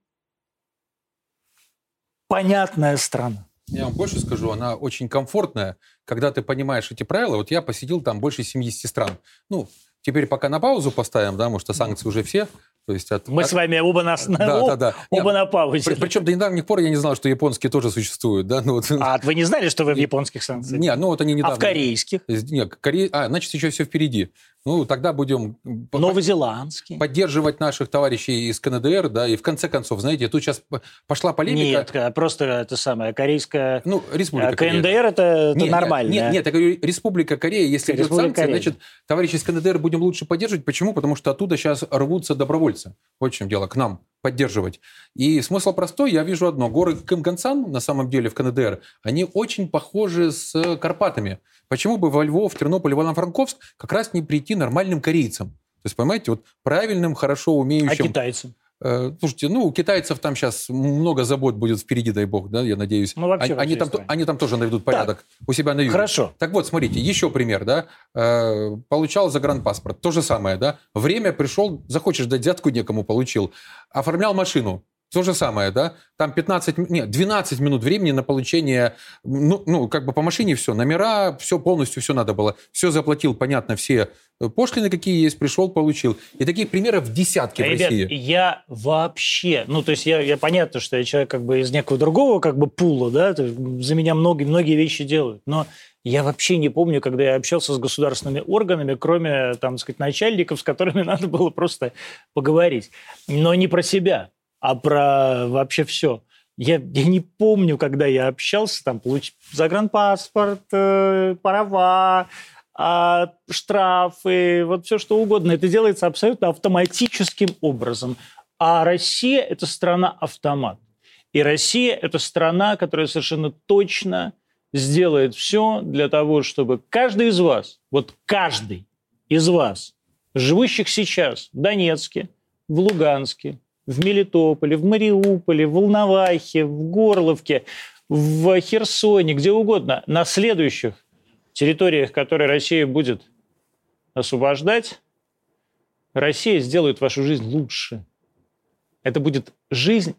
понятная страна. Я вам больше скажу, она очень комфортная, когда ты понимаешь эти правила. Вот я посетил там больше 70 стран. Ну, теперь пока на паузу поставим, да, потому что санкции уже все. То есть от, Мы от... с вами оба на, да, об, да, да. оба Нет, на паузе. При, причем до недавних пор я не знал, что японские тоже существуют. Да? Ну, вот... А вы не знали, что вы в японских санкциях? Нет, ну вот они недавно... А в корейских? Нет, Коре... А, значит, еще все впереди. Ну, тогда будем Новозеландский. поддерживать наших товарищей из КНДР, да, и в конце концов, знаете, тут сейчас пошла полемика. Нет, просто это самое, корейская... Ну, Республика А КНДР Корея. это, это Нет, нормально. Нет, нет, я говорю, Республика Корея, если идет Республика санкции, Корея. значит, товарищи из КНДР будем лучше поддерживать. Почему? Потому что оттуда сейчас рвутся добровольцы. Вот в чем дело, к нам поддерживать. И смысл простой, я вижу одно. Горы Кымгансан, на самом деле, в КНДР, они очень похожи с Карпатами. Почему бы во Львов, Тернополь, Ивано-Франковск как раз не прийти нормальным корейцам? То есть, понимаете, вот правильным, хорошо А умеющим... китайцы? Э, Слушайте, ну, у китайцев там сейчас много забот будет впереди, дай бог, да, я надеюсь. Ну, вообще они, там, стране. они там тоже наведут порядок у себя на юге. Хорошо. Так вот, смотрите, еще пример, да. Э, Получал загранпаспорт. То же самое, да. Время пришел, захочешь дать взятку некому, получил. Оформлял машину. То же самое, да. Там 15, м- нет, 12 минут времени на получение, ну, ну как бы по машине все, номера, все полностью, все надо было. Все заплатил, понятно, все э, пошлины, какие есть, пришел, получил. И таких примеров десятки в Ребят, России. я вообще, ну, то есть я, я понятно, что я человек как бы из некого другого как бы пула, да, за меня многие, многие вещи делают, но я вообще не помню, когда я общался с государственными органами, кроме, там, так сказать, начальников, с которыми надо было просто поговорить. Но не про себя, а про вообще все. Я, я не помню, когда я общался, там, получить загранпаспорт, э, права, а, штрафы, вот все что угодно. Это делается абсолютно автоматическим образом. А Россия – это страна-автомат. И Россия – это страна, которая совершенно точно сделает все для того, чтобы каждый из вас, вот каждый из вас, живущих сейчас в Донецке, в Луганске, в Мелитополе, в Мариуполе, в Волновахе, в Горловке, в Херсоне, где угодно, на следующих территориях, которые Россия будет освобождать, Россия сделает вашу жизнь лучше. Это будет жизнь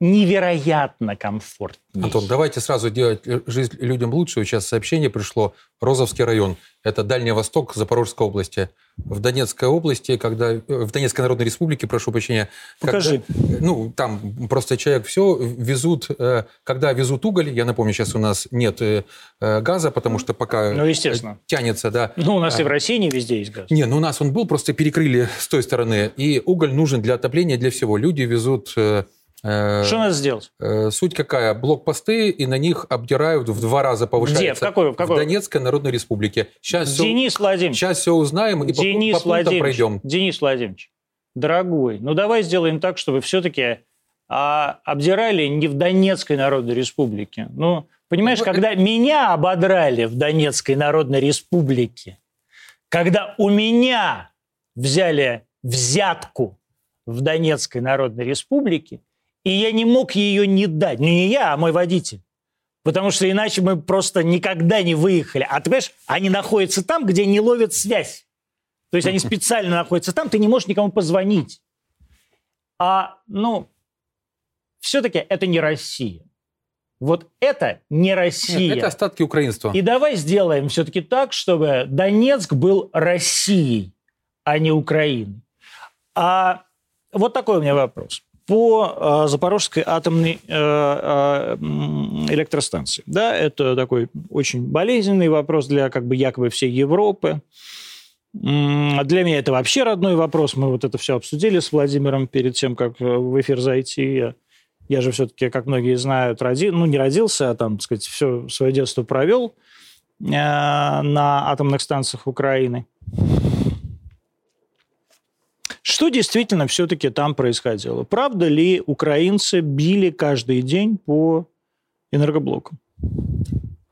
невероятно комфортнее. Антон, давайте сразу делать э, жизнь людям лучше. Сейчас сообщение пришло. Розовский район. Это Дальний Восток Запорожской области. В Донецкой области, когда... э, В Донецкой Народной Республике, прошу прощения. Покажи. когда- ну, там просто человек все везут... э, Когда везут уголь, я напомню, сейчас у нас нет э, э, газа, потому что пока Ну, естественно. э, тянется, да. Ну, у нас и в России не везде есть газ. Не, ну у нас он был, просто перекрыли с той стороны. И уголь нужен для отопления, для всего. Люди везут... э, Что надо сделать? Э, Суть какая? Блокпосты, и на них обдирают в два раза повышается. Где? В какой- в какой? Донецкой Народной Республике. Сейчас все, Денис Владимирович, сейчас все узнаем и по- Денис по, пунктам Владимирович, пройдем. Денис Владимирович, дорогой, ну давай сделаем так, чтобы все-таки а, обдирали не в Донецкой Народной Республике. Ну, понимаешь, Ну, когда меня ободрали в Донецкой Народной Республике, когда у меня взяли взятку в Донецкой Народной Республике, и я не мог ее не дать. Ну, не я, а мой водитель. Потому что иначе мы просто никогда не выехали. А ты понимаешь, они находятся там, где не ловят связь. То есть они специально находятся там, ты не можешь никому позвонить. А, ну, все-таки это не Россия. Вот это не Россия. Нет, это остатки украинства. И давай сделаем все-таки так, чтобы Донецк был Россией, а не Украиной. А вот такой у меня вопрос. По э, Запорожской атомной э, э, электростанции. Да, это такой очень болезненный вопрос для как бы якобы всей Европы. Для меня это вообще родной вопрос. Мы вот это все обсудили с Владимиром перед тем, как э, в эфир зайти. Я, я же все-таки, как многие знают, роди... ну не родился, а там, так сказать, все свое детство провел э, на атомных станциях Украины. Что действительно все-таки там происходило? Правда ли украинцы били каждый день по энергоблокам?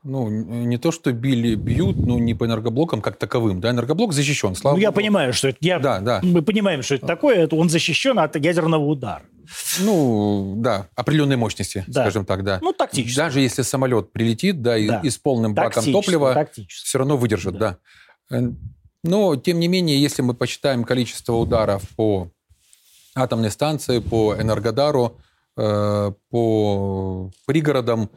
Ну, не то, что били, бьют, ну, не по энергоблокам как таковым. Да, энергоблок защищен, слава Ну, я богу. понимаю, что это... Я, Да, да. Мы понимаем, что это такое. Это он защищен от ядерного удара. Ну, да, определенной мощности, Да. скажем так, да. Ну, тактически. Даже если самолет прилетит, да, и, Да. и с полным баком топлива, тактически. все равно выдержит, да. Э, Но, тем не менее, если мы посчитаем количество ударов по атомной станции, по Энергодару, э, по пригородам,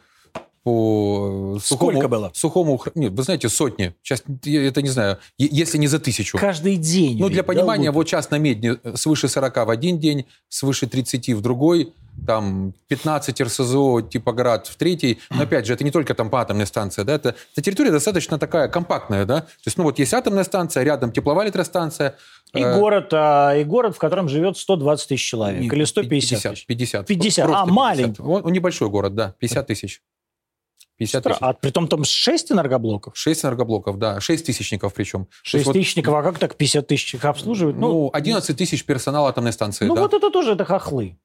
по сухому, Сколько было? сухому... Нет, вы знаете, сотни. Сейчас, я это не знаю, если не за тысячу. Каждый день. Ну, для понимания, да, вот сейчас на медне свыше 40 в один день, свыше 30 в другой, там 15 РСЗО типа град в третий. Но опять же, это не только там атомная станция, да, это, это территория достаточно такая компактная, да. То есть, ну вот есть атомная станция, рядом тепловая электростанция. И э... город, а, и город, в котором живет 120 тысяч человек, или 150 50, 50. 50, а, 50. маленький. Он, он небольшой город, да, 50 тысяч. 50 тысяч. А при том там 6 энергоблоков? 6 энергоблоков, да. 6 тысячников причем. 6 тысячников, вот, а как так 50 тысяч их обслуживают? Ну, ну 11 тысяч персонала атомной станции, Ну, да. вот это тоже это хохлы.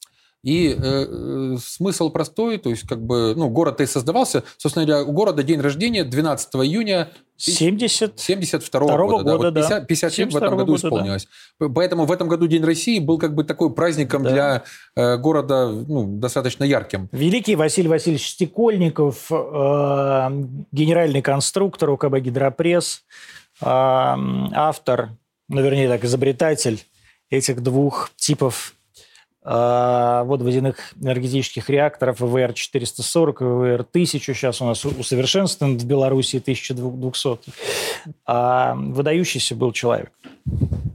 И э, э, смысл простой, то есть как бы, ну, город-то и создавался. Собственно говоря, у города день рождения 12 июня 70... 72 -го года. года да. Вот 50, 50 лет в этом году года, исполнилось. Да. Поэтому в этом году День России был как бы такой праздником да. для э, города ну, достаточно ярким. Великий Василий Васильевич Стекольников, э, генеральный конструктор УКБ «Гидропресс», э, автор, ну, вернее так, изобретатель этих двух типов а, водоводяных энергетических реакторов ВВР-440 и ВВР-1000. Сейчас у нас усовершенствован в Беларуси 1200. А выдающийся был человек.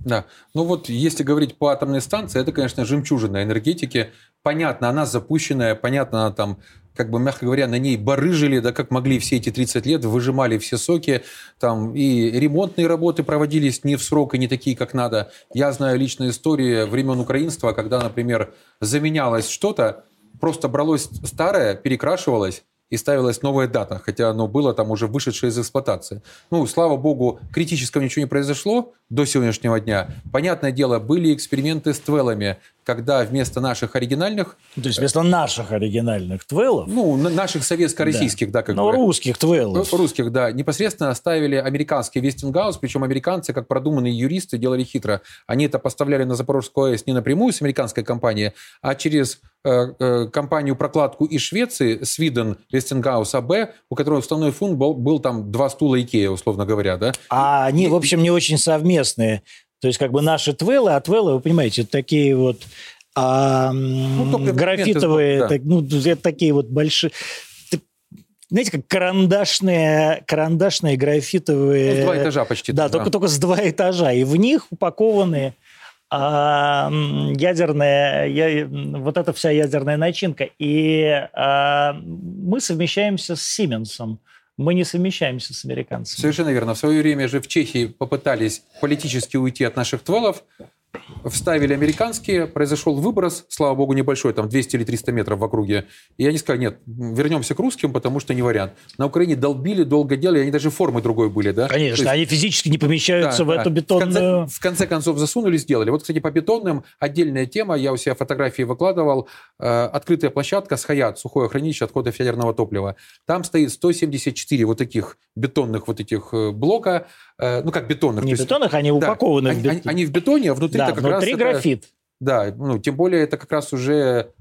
Да. Ну вот, если говорить по атомной станции, это, конечно, жемчужина энергетики. Понятно, она запущенная, понятно, она там как бы, мягко говоря, на ней барыжили, да, как могли все эти 30 лет, выжимали все соки, там, и ремонтные работы проводились не в срок и не такие, как надо. Я знаю личную историю времен украинства, когда, например, заменялось что-то, просто бралось старое, перекрашивалось, и ставилась новая дата, хотя оно было там уже вышедшее из эксплуатации. Ну, слава богу, критического ничего не произошло до сегодняшнего дня. Понятное дело, были эксперименты с твелами, когда вместо наших оригинальных... То есть вместо наших оригинальных твелов? Ну, наших советско-российских, да, да как Но бы. русских твелов. Русских, да. Непосредственно ставили американский Вестингаус, причем американцы, как продуманные юристы, делали хитро. Они это поставляли на Запорожскую АЭС не напрямую с американской компанией, а через э, э, компанию-прокладку из Швеции, Sweden Westinghouse AB, у которого основной фонд был, был там два стула Икея, условно говоря, да? А они, в общем, не очень совместные. То есть как бы наши твелы, а твелы, вы понимаете, такие вот а, ну, графитовые, да. так, ну, это такие вот большие знаете, как карандашные, карандашные графитовые... Ну, два этажа почти. Да, да, Только, только с два этажа. И в них упакованы а, ядерная, я, вот эта вся ядерная начинка. И а, мы совмещаемся с Сименсом мы не совмещаемся с американцами. Совершенно верно. В свое время же в Чехии попытались политически уйти от наших твелов, вставили американские, произошел выброс, слава богу, небольшой, там 200 или 300 метров в округе. И они сказали, нет, вернемся к русским, потому что не вариант. На Украине долбили, долго делали, они даже формы другой были, да? Конечно, есть, они физически не помещаются да, в да. эту бетонную... В конце, в конце концов засунули, сделали. Вот, кстати, по бетонным отдельная тема, я у себя фотографии выкладывал, э, открытая площадка с Хаят, сухое хранилище отходов ядерного топлива. Там стоит 174 вот таких бетонных вот этих э, блока, ну как бетонных. Не бетонных, они упакованы да, в бетон. Они, они в бетоне, а внутри да, как внутри раз графит. Это, да, ну, тем более это как раз уже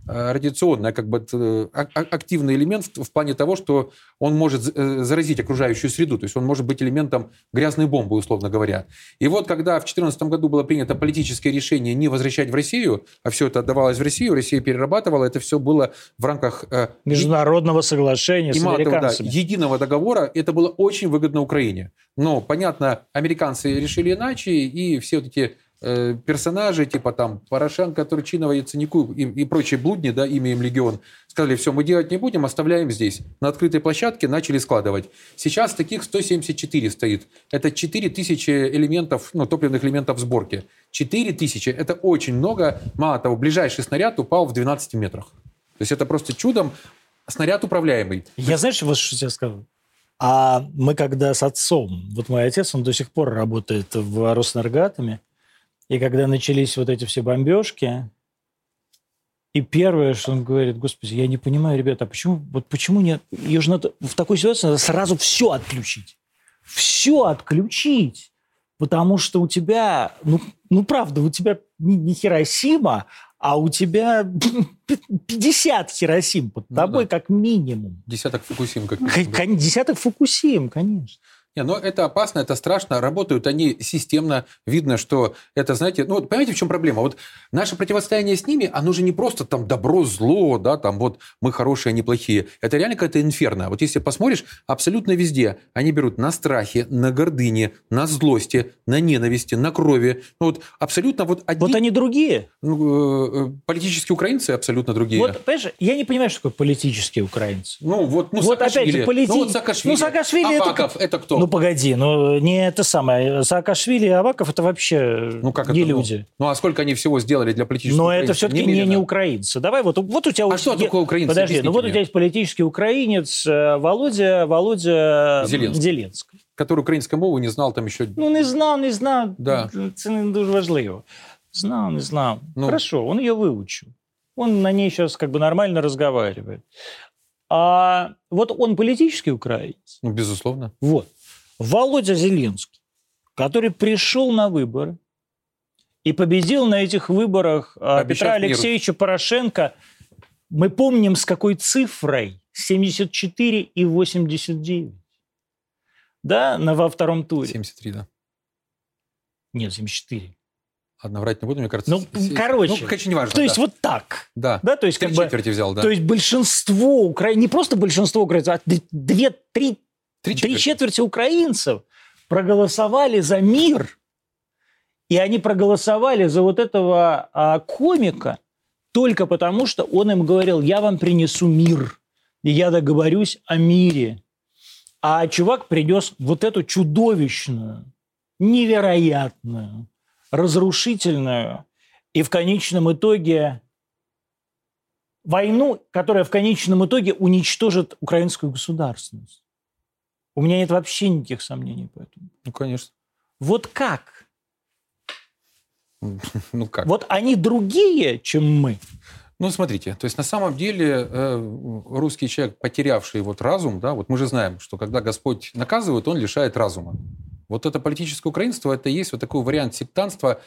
э, радиационный, как бы э, активный элемент в плане того, что он может э, заразить окружающую среду, то есть он может быть элементом грязной бомбы, условно говоря. И вот когда в 2014 году было принято политическое решение не возвращать в Россию, а все это отдавалось в Россию, Россия перерабатывала, это все было в рамках... Международного соглашения с американцами. Да, единого договора, это было очень выгодно Украине. Но, понятно, американцы решили иначе, и все вот эти персонажи, типа там Порошенко, Турчинова, Яценюку и, и прочие блудни, да, имя им легион, сказали, все, мы делать не будем, оставляем здесь. На открытой площадке начали складывать. Сейчас таких 174 стоит. Это 4000 элементов, ну, топливных элементов сборки. 4000 – это очень много. Мало того, ближайший снаряд упал в 12 метрах. То есть это просто чудом снаряд управляемый. Я знаешь, вот что тебе скажу? А мы когда с отцом, вот мой отец, он до сих пор работает в Роснергатами, и когда начались вот эти все бомбежки, и первое, что он говорит, господи, я не понимаю, ребята, а почему, вот почему нет, ее же надо, в такой ситуации надо сразу все отключить. Все отключить. Потому что у тебя, ну, ну правда, у тебя не, не Хиросима, а у тебя 50 Хиросим под тобой ну, да. как минимум. Десяток Фукусим, как минимум. Десяток Фукусим, конечно. Не, но это опасно, это страшно. Работают они системно. Видно, что это, знаете, ну вот понимаете, в чем проблема? Вот наше противостояние с ними, оно же не просто там добро, зло, да, там вот мы хорошие, они плохие. Это реально какая-то инферно. Вот если посмотришь, абсолютно везде они берут на страхе, на гордыне, на злости, на ненависти, на крови. Ну вот абсолютно вот одни... Вот они другие. Ну, э, политические украинцы абсолютно другие. Вот, понимаешь, я не понимаю, что такое политические украинцы. Ну вот, ну Вот опять Саакашвили. же, полити- Ну вот Саакашвили. Ну, Саакашвили это Аваков, это, кто? Ну, погоди, ну, не это самое. Саакашвили и Аваков – это вообще Ну, как не это, ну? люди. Ну, а сколько они всего сделали для политических Но это все-таки не, не украинцы. Давай, вот, вот у тебя... А вот что такое украинцы? Подожди, ну вот у мне. тебя есть политический украинец э, Володя, Володя Зеленский. Зеленский. Который украинской мовы не знал там еще... Ну, не знав, не знав. Да. Це не дуже важливо. Знав, не знав. Ну. Хорошо, он ее выучил. Он на ней сейчас как бы нормально разговаривает. А вот он политический украинец. Ну, безусловно. Вот. Володя Зеленский, который пришел на выборы и победил на этих выборах а, Обещав Петра. Алексеевича Порошенко, мы помним, с какой цифрой? 74 и 89. Да, на, во втором туре. 73, да. Нет, 74. Ладно, врать не буду, мне кажется. Ну, короче. Ну, короче, неважно. То есть да. вот так. Да. Да, то есть Три как бы... четверти взял, да. То есть большинство украинцев, не просто большинство украинцев, а две, три, Три три четверти. четверти украинцев проголосовали за мир. И они проголосовали за вот этого а, комика только потому, что он им говорил, я вам принесу мир, и я договорюсь о мире. А чувак принес вот эту чудовищную, невероятную, разрушительную и в конечном итоге войну, которая в конечном итоге уничтожит украинскую государственность. У меня нет вообще никаких сомнений по этому. Ну, конечно. Вот как? Ну, как? Вот они другие, чем мы. Ну, смотрите, то есть на самом деле э, русский человек, потерявший вот разум, да, вот мы же знаем, что когда Господь наказывает, он лишает разума. Вот это политическое украинство, это и есть вот такой вариант сектантства,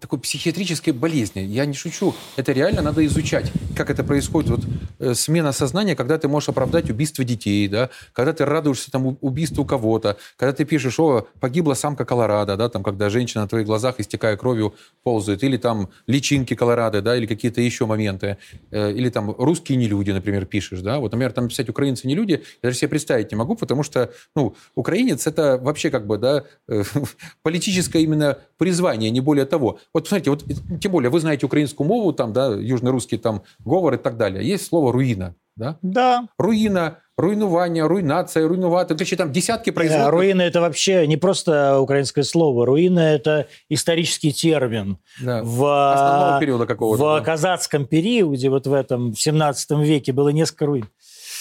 такой психиатрической болезни. Я не шучу, это реально надо изучать, как это происходит. Вот э, смена сознания, когда ты можешь оправдать убийство детей, да, когда ты радуешься там убийству кого-то, когда ты пишешь, о, погибла самка Колорадо, да, там, когда женщина на твоих глазах, истекая кровью, ползает, или там личинки Колорадо, да, или какие-то еще моменты, Э, или там русские не люди, например, пишешь, да, вот, например, там писать украинцы не люди, я даже себе представить не могу, потому что, ну, украинец это вообще как бы, да, э, политическое именно призвание, не более того. Вот, смотрите, вот, тем более, вы знаете украинскую мову, там, да, южно-русский там говор и так далее. Есть слово руина, да? Да. Руина, руйнування, руйнация, руйнувати. Короче, там десятки производных. Руина – это вообще не просто украинское слово. Руина – это исторический термин. Да. В, Основного периода какого-то, в да. казацком периоде, вот в этом, в 17 веке, было несколько руин.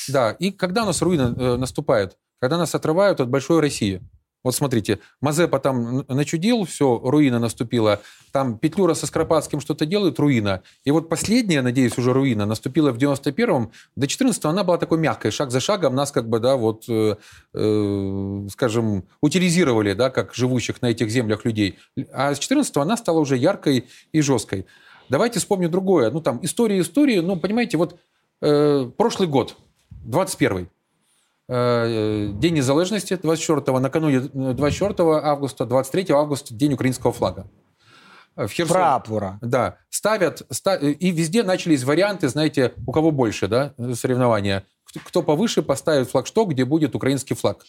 Да, и когда у нас руина э, наступает? Когда нас отрывают от большой России. Вот смотрите, Мазепа там начудил, все, руина наступила. Там Петлюра со Скоропадским что-то делают, руина. И вот последняя, надеюсь, уже руина наступила в 91-м. До 14-го она была такой мягкой, шаг за шагом нас как бы, да, вот, э, э, скажем, утилизировали, да, как живущих на этих землях людей. А с 14-го она стала уже яркой и жесткой. Давайте вспомним другое. Ну, там, история истории, ну, понимаете, вот э, прошлый год, 21-й, Э, День незалежности 24-го, накануне э, 24 августа, 23 августа День украинского флага. Э, В Херсоне. Прапора. Да, ставят, ста- и везде начались варианты, знаете, у кого больше, да, соревнования. Кто повыше поставит флагшток, где будет украинский флаг.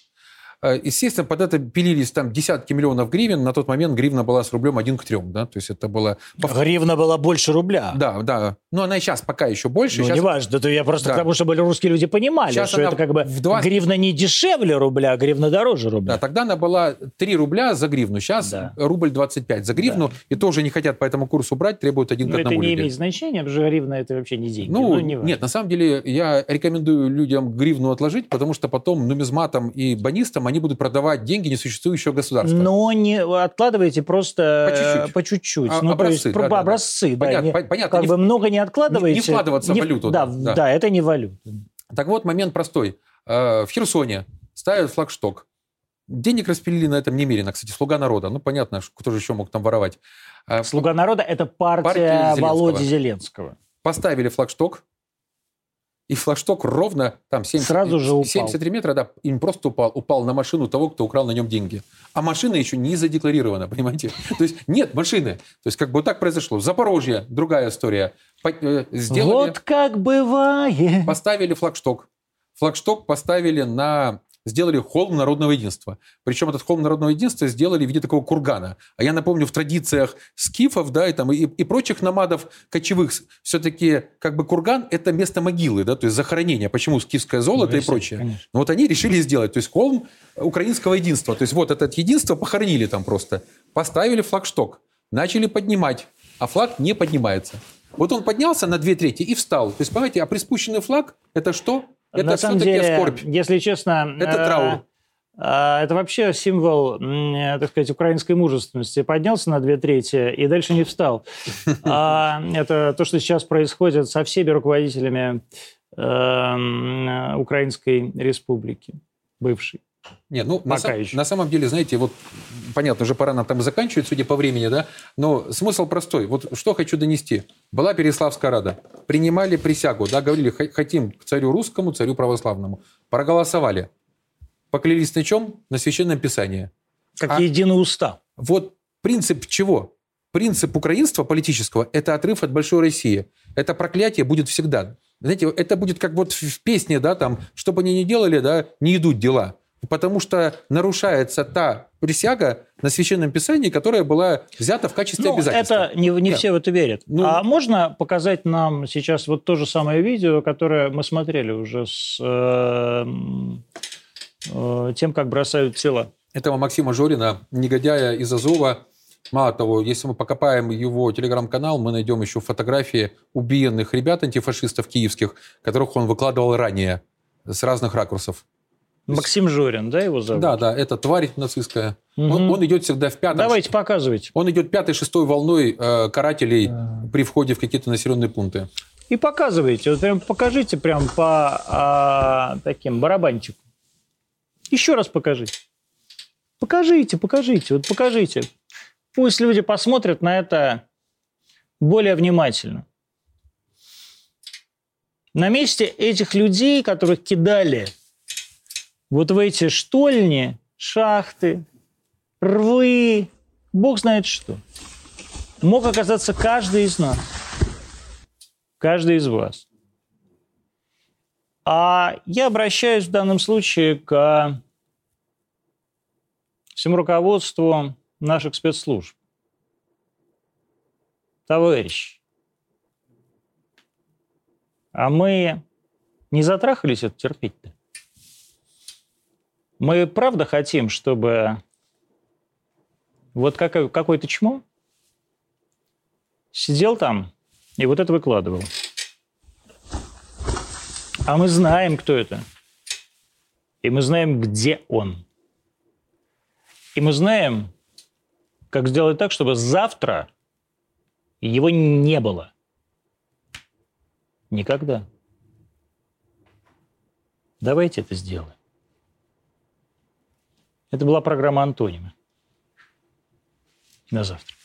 Э, Естественно, под это пилились там десятки миллионов гривен. На тот момент гривна была с рублем один к трем, да, то есть это было... Гривна была больше рубля. Да, да. Но она и сейчас пока еще больше. Ну, Сейчас- не важно, это я просто Да. к тому, чтобы русские люди понимали, Сейчас что это как бы в два- гривна не дешевле рубля, а гривна дороже рубля. Да, тогда она была 3 рубля за гривну. Сейчас Да. рубль 25 за гривну. И тоже не хотят по этому курсу брать, требуют один Но к Ну, это одному не люди. имеет значения, потому что гривна это вообще не деньги. Ну, не важно. нет, на самом деле я рекомендую людям гривну отложить, потому что потом нумизматам и банистам они будут продавать деньги несуществующего государства. Но не откладывайте просто По чуть-чуть. по чуть-чуть. А, ну, то есть образцы, про- да, да, да. образцы, да, Понятно, не- пон- понятно. как Не бы в- много не откладывайте. не вкладываться в Не валюту, Да, да, да, да. это не валюта. Так вот, момент простой. Э, В Херсоне ставят флагшток. Денег распилили на этом немерено, кстати, слуга народа. Ну, понятно, кто же еще мог там воровать. Э, Слуга народа это партия, Партия Зеленского. Володи Зеленского. Поставили флагшток. И флагшток ровно там 70, Сразу же упал. 73 метра, да, им просто упал, упал на машину того, кто украл на нем деньги. А машина еще не задекларирована, понимаете? То есть нет машины. То есть как бы вот так произошло. Запорожье, другая история. Э, Сделали, Вот как бывает. поставили флагшток. Флагшток поставили на... Сделали холм народного единства. Причем этот холм народного единства сделали в виде такого кургана. А я напомню, в традициях скифов, да, и, там, и, и прочих намадов кочевых, все-таки как бы курган – это место могилы, да, то есть захоронения. Почему скифское золото Ну, и прочее? конечно. Но вот они решили сделать, то есть холм украинского единства. То есть вот это единство похоронили там просто. Поставили флагшток, начали поднимать, а флаг не поднимается. Вот он поднялся на две трети и встал. То есть, понимаете, а приспущенный флаг – это что? Это На самом деле, скорбь. если честно... Это э, траур. э, Это вообще символ, э, так сказать, украинской мужественности. Поднялся на две трети и дальше не встал. А Это то, что сейчас происходит со всеми руководителями э, м, Украинской республики, бывшей. Нет, ну, на, Пока сам- еще. на самом деле, знаете, вот понятно, уже пора нам там заканчивать, судя по времени, да, но смысл простой. Вот что хочу донести. Была Переславская Рада, принимали присягу, да, говорили, «Х- хотим к царю русскому, царю православному. Проголосовали. Поклялись на чем? На Священном Писании. Как А- единый устав. Вот принцип чего? Принцип украинства политического – это отрыв от большой России. Это проклятие будет всегда. Знаете, это будет как вот в песне, да, там, что бы они ни делали, да, не идут дела. Потому что нарушается та присяга на Священном Писании, которая была взята в качестве Ну, обязательства. это не, не Да. все в это верят. Ну- а можно показать нам сейчас вот то же самое видео, которое мы смотрели уже с э, э, тем, как бросают тела? Этого Максима Жорина, негодяя из Азова. Мало того, если мы покопаем его телеграм-канал, мы найдем еще фотографии убиенных ребят, антифашистов киевских, которых он выкладывал ранее с разных ракурсов. Максим Жорин, да, его зовут? Да, да, это тварь нацистская. Мгм. Он, он идет всегда в пятом. Давайте показывайте. Он идет пятой, шестой волной э, карателей при входе в какие-то населенные пункты. И показывайте. Вот прям покажите прям по а, таким барабанчикам. Еще раз покажите. Покажите, покажите, вот покажите. Пусть люди посмотрят на это более внимательно. На месте этих людей, которых кидали вот в эти штольни, шахты, рвы, бог знает что, мог оказаться каждый из нас каждый из вас. А я обращаюсь в данном случае к всему руководству наших спецслужб. Товарищи, а мы не затрахались это терпеть-то? Мы правда хотим, чтобы вот как, какой-то чмо сидел там и вот это выкладывал. А мы знаем, кто это. И мы знаем, где он. И мы знаем, как сделать так, чтобы завтра его не было. Никогда. Давайте это сделаем. Это была программа «Антонимы». На завтра.